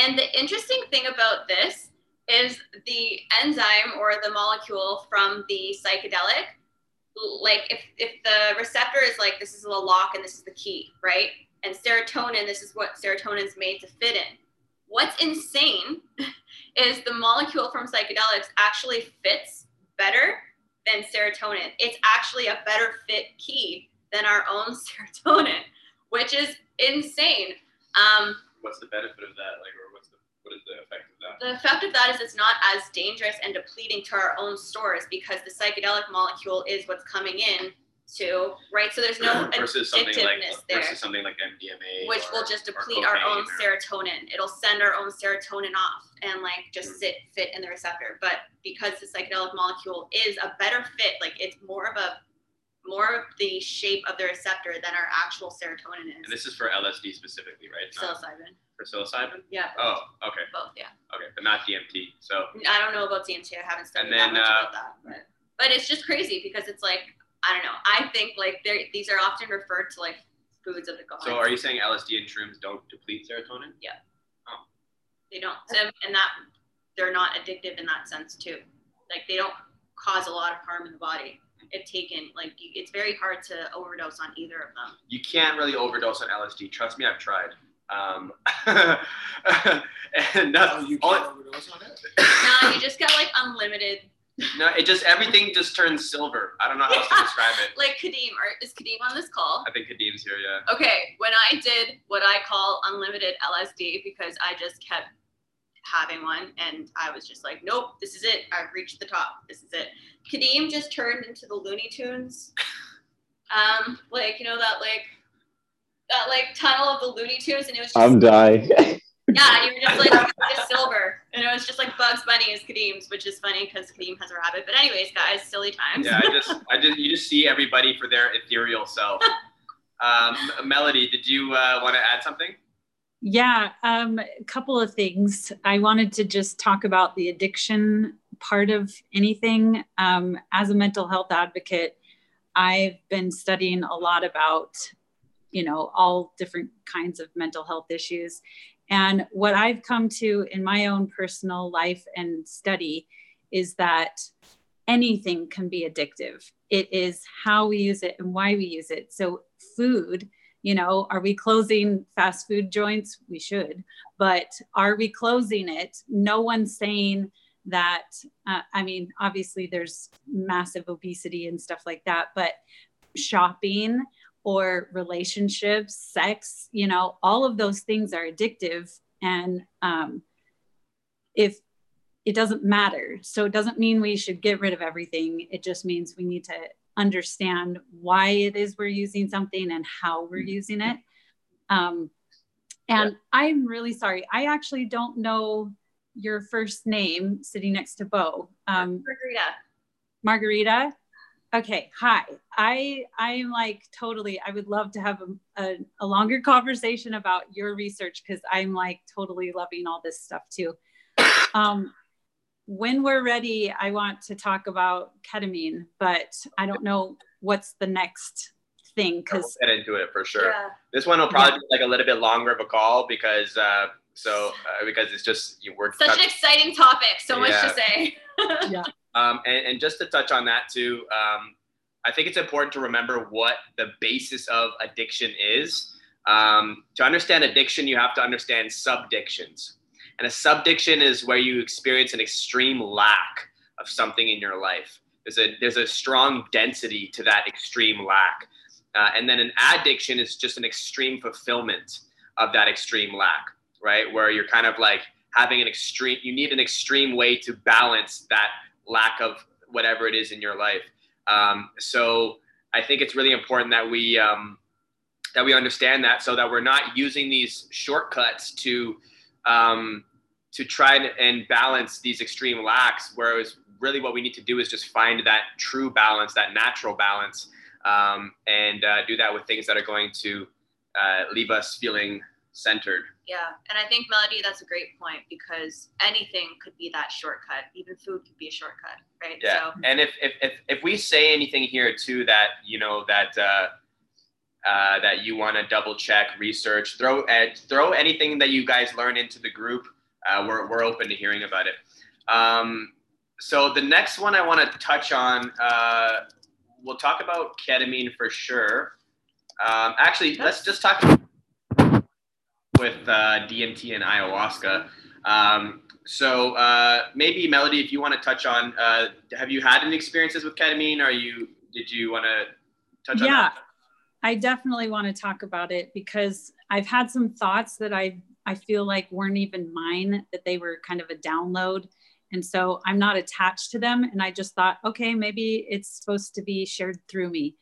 And the interesting thing about this is the enzyme or the molecule from the psychedelic, like if, if the receptor is like, this is the lock and this is the key, right? and serotonin, this is what serotonin is made to fit in. What's insane is the molecule from psychedelics actually fits better than serotonin. It's actually a better fit key than our own serotonin, which is insane. Um, what's the benefit of that? Like, or what's the what is the effect of that? The effect of that is it's not as dangerous and depleting to our own stores because the psychedelic molecule is what's coming in to, right? So there's no versus something like there, versus something like MDMA, which or, will just deplete our own or... serotonin. It'll send our own serotonin off and like just mm-hmm. sit fit in the receptor. But because the psychedelic molecule is a better fit, like it's more of a more of the shape of the receptor than our actual serotonin is. And this is for LSD specifically, right? Psilocybin. For psilocybin? Yeah. Oh, okay. Both, yeah. Okay, but not DMT. So. I don't know about DMT. I haven't studied then, that much uh, about that, but but it's just crazy because it's like I don't know. I think like these are often referred to like foods of the gods. So are you saying LSD and shrooms don't deplete serotonin? Yeah. Oh. They don't. So, and that they're not addictive in that sense too. Like they don't cause a lot of harm in the body. If taken, like it's very hard to overdose on either of them. You can't really overdose on LSD. Trust me, I've tried. Um, and nothing. Oh, you can't overdose on it. no, you just get like unlimited no, it just everything just turns silver. I don't know how else to describe it. like Kadeem, or is Kadeem on this call? I think Kadeem's here, yeah. Okay, when I did what I call unlimited LSD because I just kept having one and I was just like, nope, this is it. I've reached the top. This is it. Kadeem just turned into the Looney Tunes. Um, like you know that like that like tunnel of the Looney Tunes, and it was. Just, I'm dying. yeah, you were just like just silver, and it was just like Bugs Bunny as Kadeem's, which is funny because Kadeem has a rabbit. But anyways, guys, silly times. Yeah, I just, I just, you just see everybody for their ethereal self. um, Melody, did you uh, want to add something? Yeah, um, a couple of things. I wanted to just talk about the addiction part of anything. Um, as a mental health advocate, I've been studying a lot about, you know, all different kinds of mental health issues. And what I've come to in my own personal life and study is that anything can be addictive. It is how we use it and why we use it. So, food, you know, are we closing fast food joints? We should. But are we closing it? No one's saying that. Uh, I mean, obviously, there's massive obesity and stuff like that, but shopping, or relationships, sex, you know, all of those things are addictive. And um, if it doesn't matter, so it doesn't mean we should get rid of everything. It just means we need to understand why it is we're using something and how we're using it. Um, and yeah. I'm really sorry. I actually don't know your first name sitting next to Bo. Um, Margarita. Margarita. Okay, hi. I I'm like totally. I would love to have a, a, a longer conversation about your research because I'm like totally loving all this stuff too. Um, when we're ready, I want to talk about ketamine, but I don't know what's the next thing because we'll get into it for sure. Yeah. This one will probably yeah. be like a little bit longer of a call because uh, so uh, because it's just you work such an exciting topic, so yeah. much to say. yeah. Um, and, and, just to touch on that too, um, I think it's important to remember what the basis of addiction is. Um, to understand addiction, you have to understand subdictions. And a subdiction is where you experience an extreme lack of something in your life. There's a, there's a strong density to that extreme lack. Uh, and then an addiction is just an extreme fulfillment of that extreme lack, right? Where you're kind of like having an extreme you need an extreme way to balance that lack of whatever it is in your life um, so i think it's really important that we um, that we understand that so that we're not using these shortcuts to um, to try and balance these extreme lacks whereas really what we need to do is just find that true balance that natural balance um, and uh, do that with things that are going to uh, leave us feeling centered. Yeah, and I think Melody, that's a great point because anything could be that shortcut. Even food could be a shortcut, right? Yeah, so. and if, if if if we say anything here too that you know that. Uh, uh, that you want to double check, research, throw uh, throw anything that you guys learn into the group. Uh, we're, we're open to hearing about it. Um, so the next one I want to touch on, uh, we'll talk about ketamine for sure. Um, actually, let's just talk with uh, DMT and ayahuasca. Um, so uh, maybe Melody, if you want to touch on, uh, have you had any experiences with ketamine? Or you did you want to touch yeah, on? Yeah. I definitely want to talk about it because I've had some thoughts that I I feel like weren't even mine, that they were kind of a download. And so I'm not attached to them. And I just thought, okay, maybe it's supposed to be shared through me.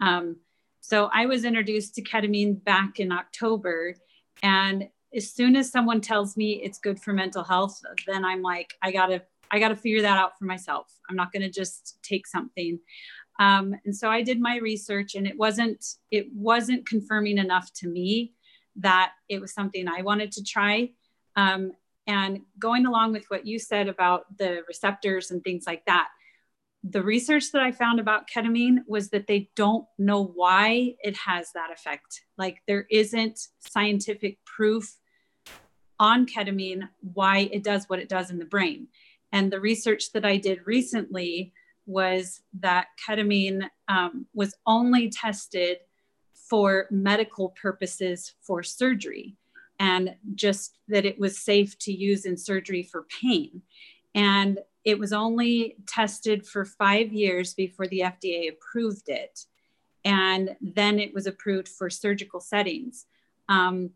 Um, so I was introduced to ketamine back in October. And as soon as someone tells me it's good for mental health, then I'm like, I gotta, I gotta figure that out for myself. I'm not gonna just take something. Um, and so I did my research, and it wasn't, it wasn't confirming enough to me that it was something I wanted to try. Um, and going along with what you said about the receptors and things like that, the research that I found about ketamine was that they don't know why it has that effect. Like there isn't scientific proof on ketamine why it does what it does in the brain. And the research that I did recently was that ketamine um, was only tested for medical purposes for surgery and just that it was safe to use in surgery for pain. And it was only tested for five years before the FDA approved it. And then it was approved for surgical settings. Um,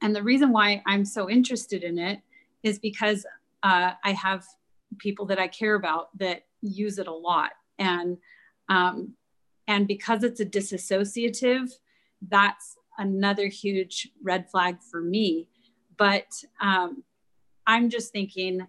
and the reason why I'm so interested in it is because uh, I have people that I care about that use it a lot. And, um, and because it's a disassociative, that's another huge red flag for me. But um, I'm just thinking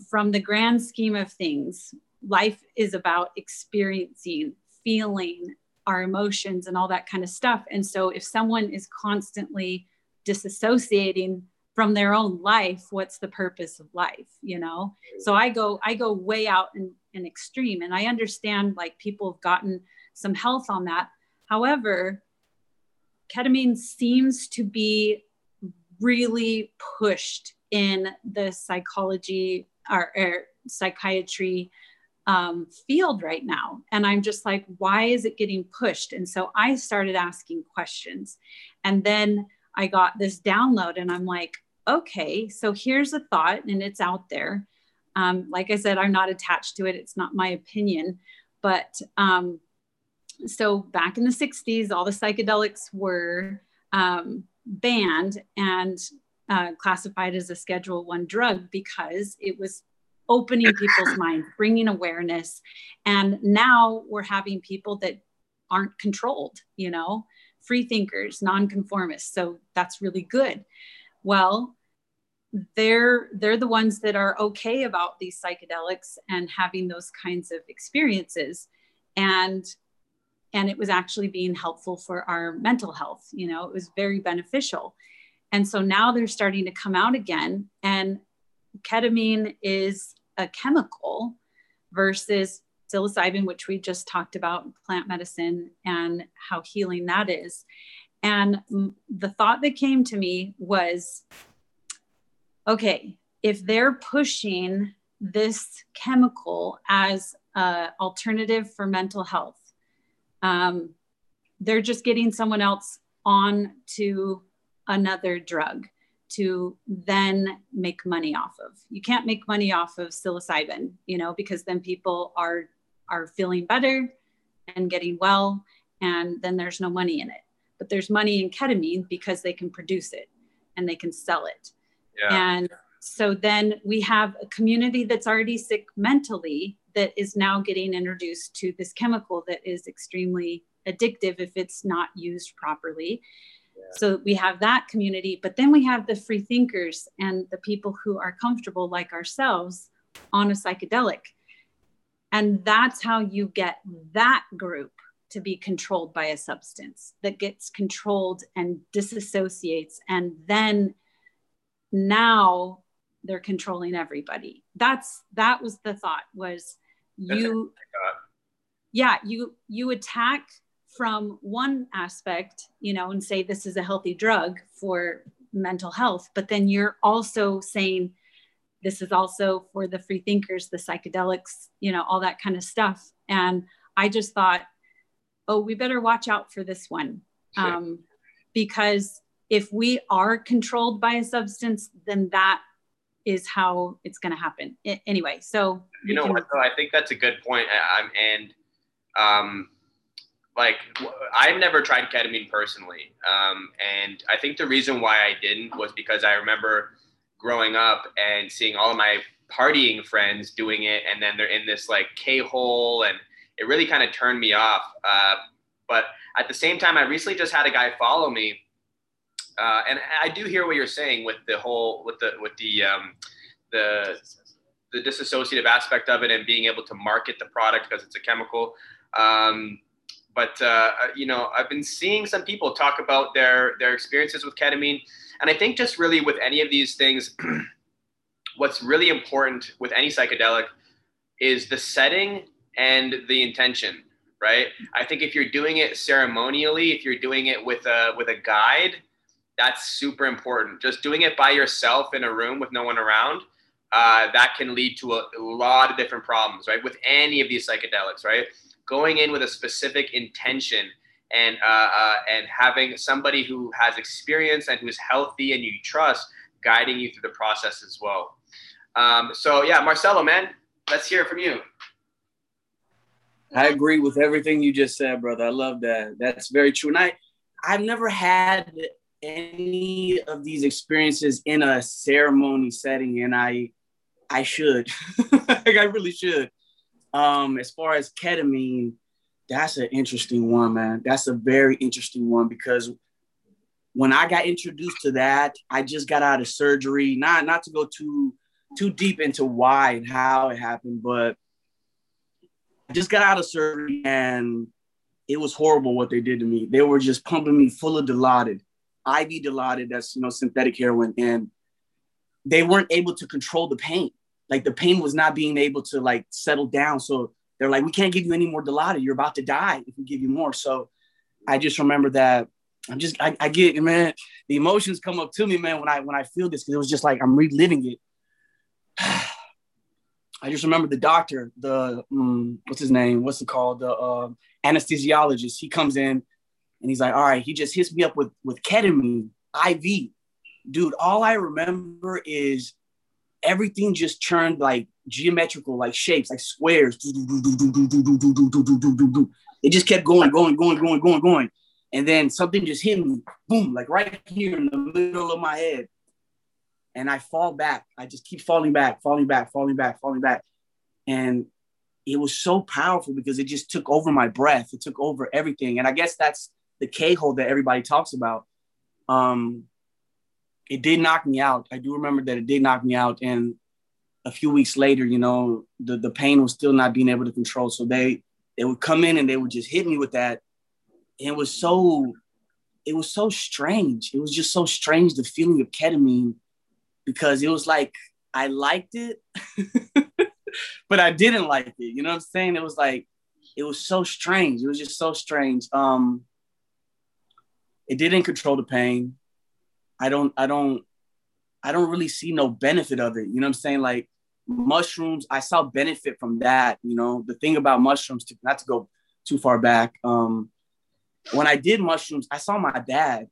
from the grand scheme of things, life is about experiencing, feeling our emotions and all that kind of stuff. And so if someone is constantly disassociating from their own life, what's the purpose of life? You know? So I go, I go way out in, in extreme and I understand like people have gotten some health on that. However, ketamine seems to be really pushed in the psychology or, or psychiatry um, field right now. And I'm just like, why is it getting pushed? And so I started asking questions. And then I got this download, and I'm like, okay, so here's a thought, and it's out there. Um, like I said, I'm not attached to it, it's not my opinion. But um, so back in the 60s, all the psychedelics were um, banned and uh, classified as a Schedule One drug because it was opening people's minds, bringing awareness. And now we're having people that aren't controlled, you know, free thinkers, nonconformists. So that's really good. Well, they're they're the ones that are okay about these psychedelics and having those kinds of experiences and and it was actually being helpful for our mental health you know it was very beneficial and so now they're starting to come out again. And ketamine is a chemical versus psilocybin which we just talked about plant medicine and how healing that is. And the thought that came to me was okay if they're pushing this chemical as an alternative for mental health um, they're just getting someone else on to another drug to then make money off of. You can't make money off of psilocybin, you know, because then people are are feeling better and getting well and then there's no money in it. But there's money in ketamine because they can produce it and they can sell it. Yeah. And so then we have a community that's already sick mentally that is now getting introduced to this chemical that is extremely addictive if it's not used properly. So we have that community, but then we have the free thinkers and the people who are comfortable, like ourselves, on a psychedelic. And that's how you get that group to be controlled by a substance that gets controlled and disassociates. And then now they're controlling everybody. That's that was the thought was you yeah, you you attack from one aspect, you know, and say this is a healthy drug for mental health, but then you're also saying this is also for the free thinkers, the psychedelics, you know, all that kind of stuff. And I just thought, oh, we better watch out for this one. Sure. Um, because if we are controlled by a substance, then that is how it's going to happen. I, anyway, so you know can... what? Though I think that's a good point. Um, and um, like I've never tried ketamine personally, um, and I think the reason why I didn't was because I remember growing up and seeing all of my partying friends doing it, and then they're in this like K hole, and it really kind of turned me off. Uh, but at the same time, I recently just had a guy follow me, uh, and I do hear what you're saying with the whole with the with the um, the the disassociative aspect of it and being able to market the product because it's a chemical. Um, but uh, you know, I've been seeing some people talk about their their experiences with ketamine, and I think just really with any of these things, what's really important with any psychedelic is the setting and the intention right? I think if you're doing it ceremonially if you're doing it with a with a guide that's super important. Just doing it by yourself in a room with no one around uh, that can lead to a, a, lot of different problems right with any of these psychedelics right going in with a specific intention and uh, uh, and having somebody who has experience and who's healthy and you trust guiding you through the process as well um, so yeah marcelo man let's hear from you I agree with everything you just said, brother. I love that. That's very true. And I, I've never had any of these experiences in a ceremony setting, and I, I should. like I really should. Um, as far as ketamine, that's an interesting one, man. That's a very interesting one because when I got introduced to that, I just got out of surgery. Not not to go too too deep into why and how it happened, but I just got out of surgery and it was horrible what they did to me. They were just pumping me full of Dilaudid, IV Dilaudid, that's you know synthetic heroin, and they weren't able to control the pain. Like the pain was not being able to like settle down. So they're like, we can't give you any more Dilaudid. You're about to die if we give you more. So I just remember that. I'm just I, I get man. The emotions come up to me, man, when I when I feel this because it was just like I'm reliving it. I just remember the doctor, the um, what's his name? What's it called? The uh, anesthesiologist. He comes in and he's like, "All right." He just hits me up with with ketamine IV. Dude, all I remember is everything just turned like geometrical, like shapes, like squares. It just kept going, going, going, going, going, going. And then something just hit me, boom, like right here in the middle of my head and I fall back. I just keep falling back, falling back, falling back, falling back. And it was so powerful because it just took over my breath. It took over everything. And I guess that's the K hole that everybody talks about. Um, it did knock me out. I do remember that it did knock me out. And a few weeks later, you know, the, the pain was still not being able to control. So they they would come in and they would just hit me with that. And it was so it was so strange. It was just so strange the feeling of ketamine because it was like I liked it, but I didn't like it. You know what I'm saying? It was like it was so strange. It was just so strange. Um, it didn't control the pain. I don't. I don't. I don't really see no benefit of it. You know what I'm saying? Like mushrooms, I saw benefit from that. You know, the thing about mushrooms, to, not to go too far back. Um, when I did mushrooms, I saw my dad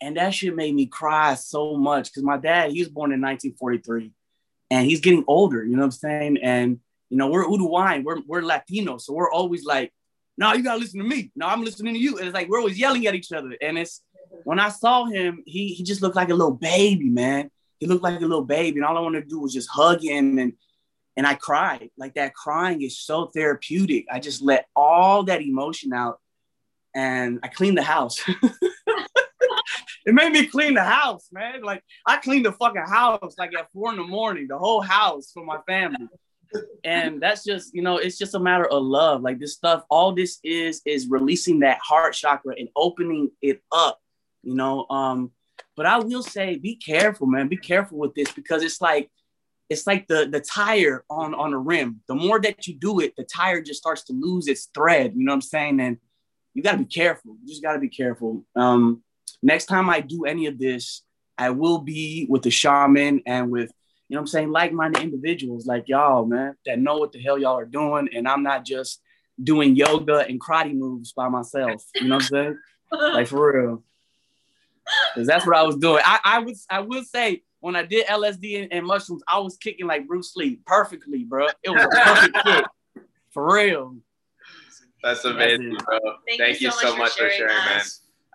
and that shit made me cry so much because my dad, he was born in 1943 and he's getting older, you know what I'm saying? And, you know, we're Uruguayan, we're, we're Latino. So we're always like, no, you gotta listen to me. No, I'm listening to you. And it's like, we're always yelling at each other. And it's, when I saw him, he, he just looked like a little baby, man. he looked like a little baby, and all I wanted to do was just hug him and and I cried. Like that crying is so therapeutic. I just let all that emotion out and I cleaned the house. it made me clean the house, man. Like I cleaned the fucking house like at four in the morning, the whole house for my family. And that's just, you know, it's just a matter of love. Like this stuff, all this is is releasing that heart chakra and opening it up, you know. Um, but I will say, be careful, man. Be careful with this because it's like it's like the the tire on on the rim. The more that you do it, the tire just starts to lose its thread. You know what I'm saying? And you got to be careful. You just got to be careful. Um, next time I do any of this, I will be with the shaman and with you know what I'm saying like-minded individuals like y'all, man, that know what the hell y'all are doing, and I'm not just doing yoga and karate moves by myself. You know what I'm saying? like for real. Cause that's what I was doing. I, I was I will say when I did LSD and, and, mushrooms, I was kicking like Bruce Lee perfectly, bro. It was a perfect kick. For real. That's amazing, bro. Thank, thank you, so, much, for sharing, man.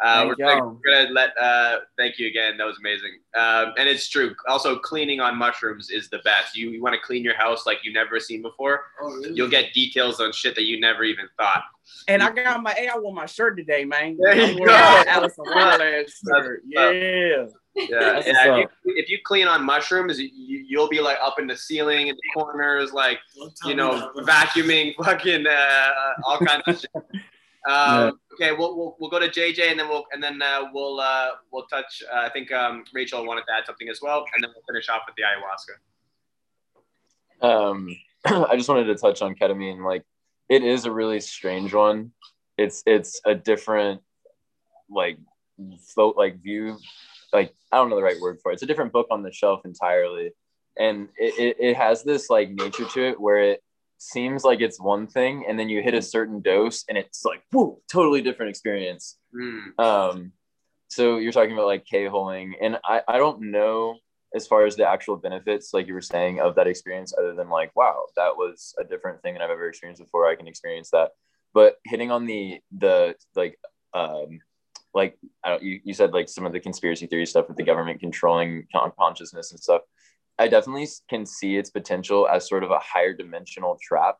Uh, we're, gonna, we're, gonna let. Uh, thank you again. That was amazing. Um, and it's true. Also, cleaning on mushrooms is the best. You, you want to clean your house like you've never seen before. Oh, really? You'll get details on shit that you never even thought. And I got my. Hey, I wore my shirt today, man. There you go. Alice shirt. Yeah. Yeah, yeah. If you, if you, clean on mushrooms, you, will be like up in the ceiling in the corners, like you know, vacuuming, fucking uh, all kinds of shit. Um, okay, we'll, we'll, we'll go to JJ and then we'll and then uh, we'll uh, we'll touch. Uh, I think um, Rachel wanted to add something as well, and then we'll finish off with the ayahuasca. Um, I just wanted to touch on ketamine. Like, it is a really strange one. It's it's a different like float like view. Like I don't know the right word for it. It's a different book on the shelf entirely, and it, it, it has this like nature to it where it seems like it's one thing and then you hit a certain dose and it's like whoa totally different experience. Mm. um so you're talking about like k-holing and I, I don't know as far as the actual benefits like you were saying of that experience other than like wow that was a different thing than i've ever experienced before. I can experience that. But hitting on the the like um like I don't, you, you said like some of the conspiracy theory stuff with the government controlling consciousness and stuff I definitely can see its potential as sort of a higher dimensional trap.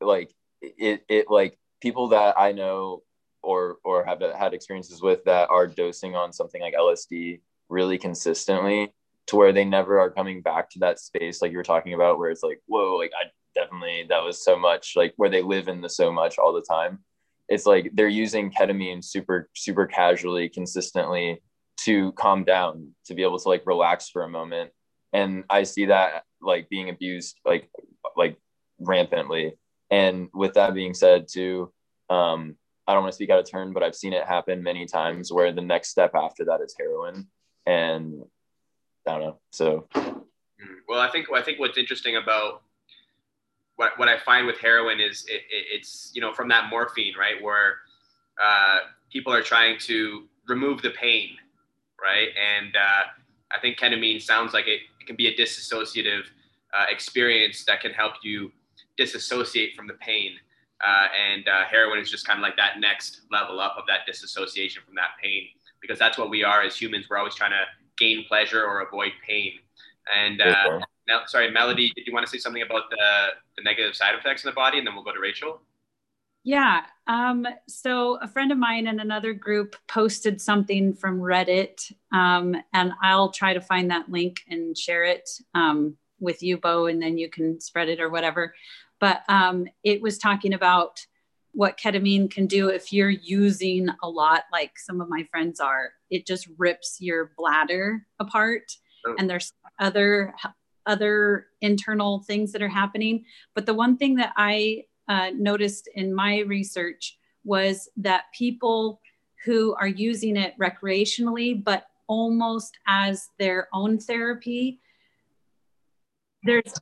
Like it, it like people that I know or or have had experiences with that are dosing on something like LSD really consistently to where they never are coming back to that space like you were talking about where it's like whoa like I definitely that was so much like where they live in the so much all the time. It's like they're using ketamine super super casually consistently to calm down to be able to like relax for a moment and I see that like being abused like like rampantly. And with that being said, too, um, I don't want to speak out of turn, but I've seen it happen many times where the next step after that is heroin, and I don't know. So, mm, well, I think I think what's interesting about what, what I find with heroin is it, it, it's you know from that morphine right where uh, people are trying to remove the pain, right? And uh, I think ketamine sounds like it it can be a disassociative uh, experience that can help you disassociate from the pain. Uh, and uh, heroin is just kind of like that next level up of that disassociation from that pain, because that's what we are as humans. We're always trying to gain pleasure or avoid pain. And uh, now, sorry, Melody, did you want to say something about the, the negative side effects in the body? And then we'll go to Rachel. Yeah. Um, so a friend of mine in another group posted something from Reddit, um, and I'll try to find that link and share it um, with you, Bo, and then you can spread it or whatever. But um, it was talking about what ketamine can do if you're using a lot, like some of my friends are. It just rips your bladder apart, oh. and there's other other internal things that are happening. But the one thing that I uh, noticed in my research was that people who are using it recreationally, but almost as their own therapy, there's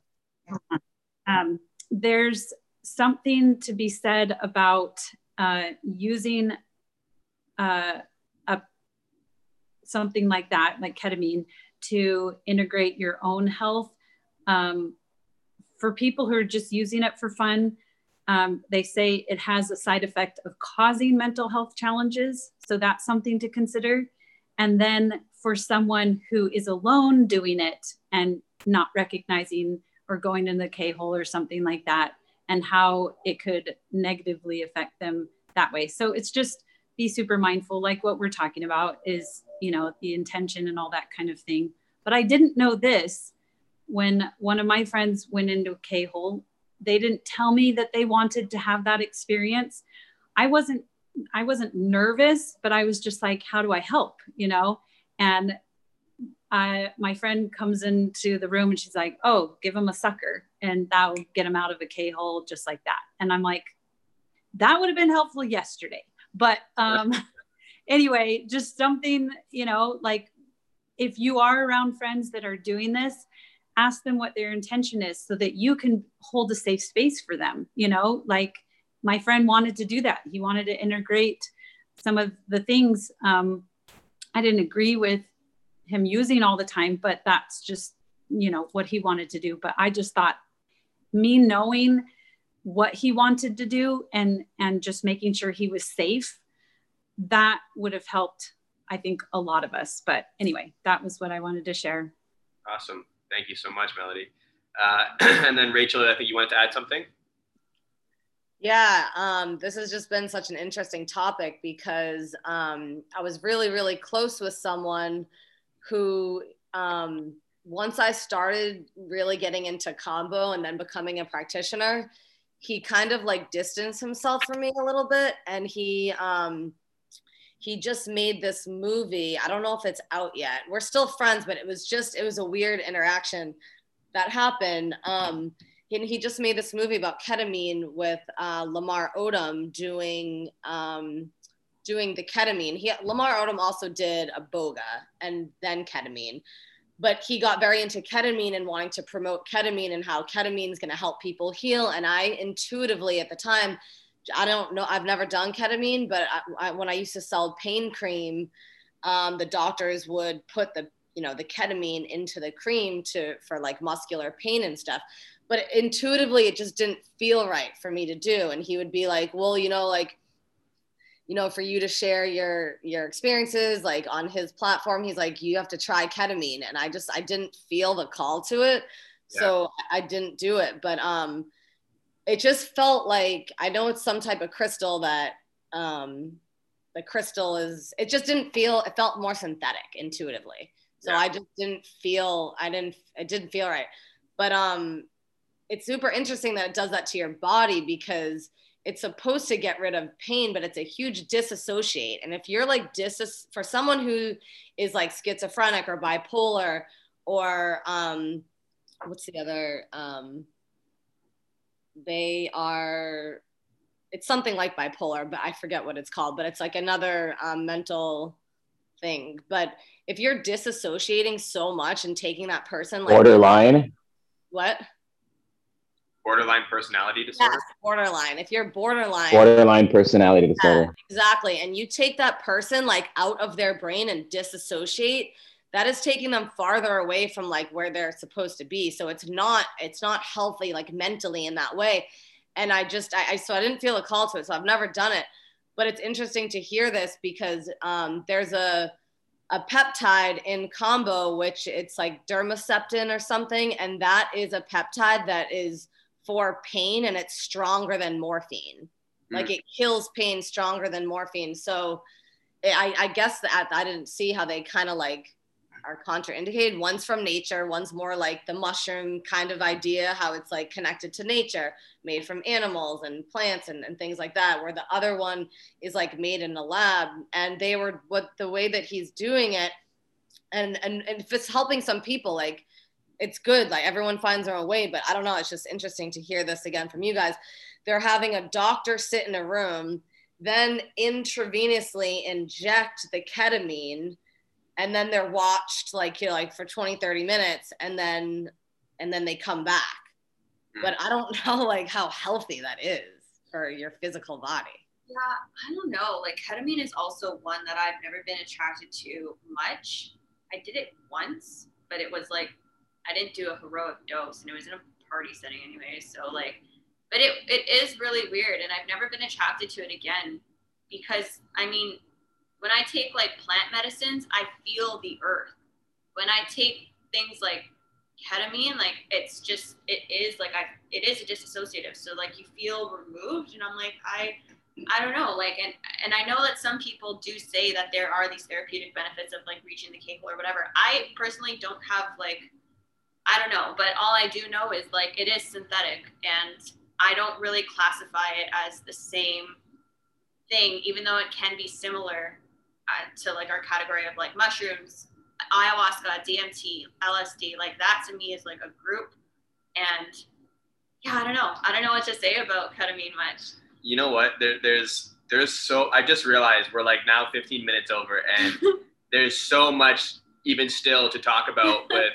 um, there's something to be said about uh, using uh, a something like that, like ketamine, to integrate your own health. Um, for people who are just using it for fun, um, they say it has a side effect of causing mental health challenges. So that's something to consider. And then for someone who is alone doing it and not recognizing or going in the K hole or something like that, and how it could negatively affect them that way. So it's just be super mindful, like what we're talking about is, you know, the intention and all that kind of thing. But I didn't know this when one of my friends went into a K hole. They didn't tell me that they wanted to have that experience. I wasn't I wasn't nervous, but I was just like, how do I help? You know? And I, my friend comes into the room and she's like, oh, give him a sucker and that'll get him out of a K hole just like that. And I'm like, that would have been helpful yesterday. But um, anyway, just something, you know, like if you are around friends that are doing this, ask them what their intention is so that you can hold a safe space for them, you know, like my friend wanted to do that. He wanted to integrate some of the things um, I didn't agree with him using all the time, but that's just, you know, what he wanted to do. But I just thought me knowing what he wanted to do and and just making sure he was safe, that would have helped, I think, a lot of us. But anyway, that was what I wanted to share. Awesome. Thank you so much, Melody. Uh, and then Rachel, I think you wanted to add something. Yeah, um, this has just been such an interesting topic because um, I was really, really close with someone who, um, once I started really getting into Kambo and then becoming a practitioner, he kind of like distanced himself from me a little bit, and he um, he just made this movie. I don't know if it's out yet. We're still friends, but it was just it was a weird interaction that happened. Um, and he just made this movie about ketamine with uh, Lamar Odom doing um, doing the ketamine. He Lamar Odom also did iboga and then ketamine, but he got very into ketamine and wanting to promote ketamine and how ketamine is going to help people heal. And I intuitively at the time, I don't know, I've never done ketamine, but I, I, when I used to sell pain cream, um, the doctors would put the you know the ketamine into the cream to for like muscular pain and stuff. But intuitively it just didn't feel right for me to do. And he would be like well you know like you know for you to share your your experiences like on his platform he's like you have to try ketamine. And i just i didn't feel the call to it. Yeah. so i didn't do it. But um it just felt like i know it's some type of crystal that um the crystal is it just didn't feel it felt more synthetic intuitively so yeah. i just didn't feel i didn't it didn't feel right but um it's super interesting that it does that to your body because it's supposed to get rid of pain, but it's a huge disassociate. And if you're like dis for someone who is like schizophrenic or bipolar or um, what's the other? Um, they are. It's something like bipolar, but I forget what it's called. But it's like another um, mental thing. But if you're disassociating so much and taking that person like borderline, what? borderline personality disorder? Yes, borderline. If you're borderline, borderline personality disorder. Yeah, exactly. And you take that person like out of their brain and disassociate, that is taking them farther away from like where they're supposed to be. So it's not it's not healthy like mentally in that way. And I just I, I so I didn't feel a call to it. So I've never done it. But it's interesting to hear this because um, there's a a peptide in Kambo which it's like dermaseptin or something, and that is a peptide that is for pain and it's stronger than morphine. Mm. Like it kills pain stronger than morphine. So I, I guess that I didn't see how they kind of like are contraindicated. One's from nature, one's more like the mushroom kind of idea, how it's like connected to nature, made from animals and plants and, and things like that. Where the other one is like made in a lab. And they were what the way that he's doing it, and and, and if it's helping some people, like it's good. Like everyone finds their own way, but I don't know. It's just interesting to hear this again from you guys. They're having a doctor sit in a room, then intravenously inject the ketamine, and then they're watched like you know, like for 20, 30 minutes, and then and then they come back. Hmm. But I don't know like how healthy that is for your physical body. Yeah, I don't know. Like ketamine is also one that I've never been attracted to much. I did it once, but it was like I didn't do a heroic dose, and it was in a party setting anyway. So like, but it it is really weird, and I've never been attracted to it again because I mean, when I take like plant medicines, I feel the earth. When I take things like ketamine, like it's just it is like I it is a disassociative. So like you feel removed, and I'm like I I don't know, like and and I know that some people do say that there are these therapeutic benefits of like reaching the K hole or whatever. I personally don't have like I don't know, but all I do know is like it is synthetic and I don't really classify it as the same thing, even though it can be similar to like our category of like mushrooms, ayahuasca, DMT, LSD. Like that to me is like a group. And yeah, I don't know. I don't know what to say about ketamine much. You know what? There, there's there's so I just realized we're like now 15 minutes over, and there's so much even still to talk about with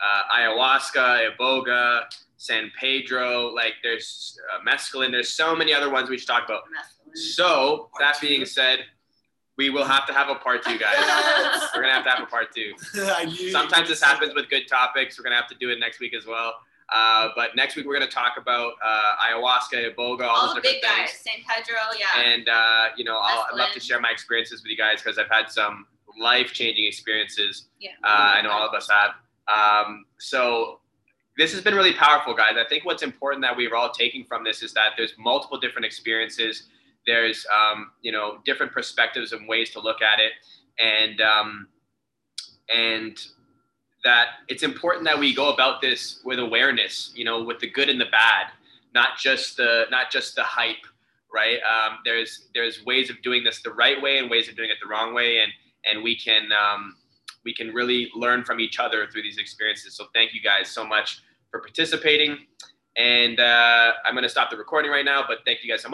uh, ayahuasca, iboga, San Pedro. Like there's uh, mescaline. There's so many other ones we should talk about. Mescaline. So that being said, we will have to have a part two, guys. We're gonna have to have a part two. I knew Sometimes this happens with good topics. We're gonna have to do it next week as well. Uh, but next week we're gonna talk about uh, ayahuasca, iboga, all, All those the different big things. guys, San Pedro, yeah. And uh, you know, I'll, I'd love to share my experiences with you guys because I've had some life-changing experiences. yeah. Uh, I know all of us have. Um, so this has been really powerful, guys. I think what's important that we're all taking from this is that there's multiple different experiences. There's um, you know different perspectives and ways to look at it, and um, and that it's important that we go about this with awareness. You know, with the good and the bad, not just the not just the hype, right? Um, there's there's ways of doing this the right way and ways of doing it the wrong way, and and we can um, we can really learn from each other through these experiences. So thank you guys so much for participating. And uh, I'm going to stop the recording right now, but thank you guys so much.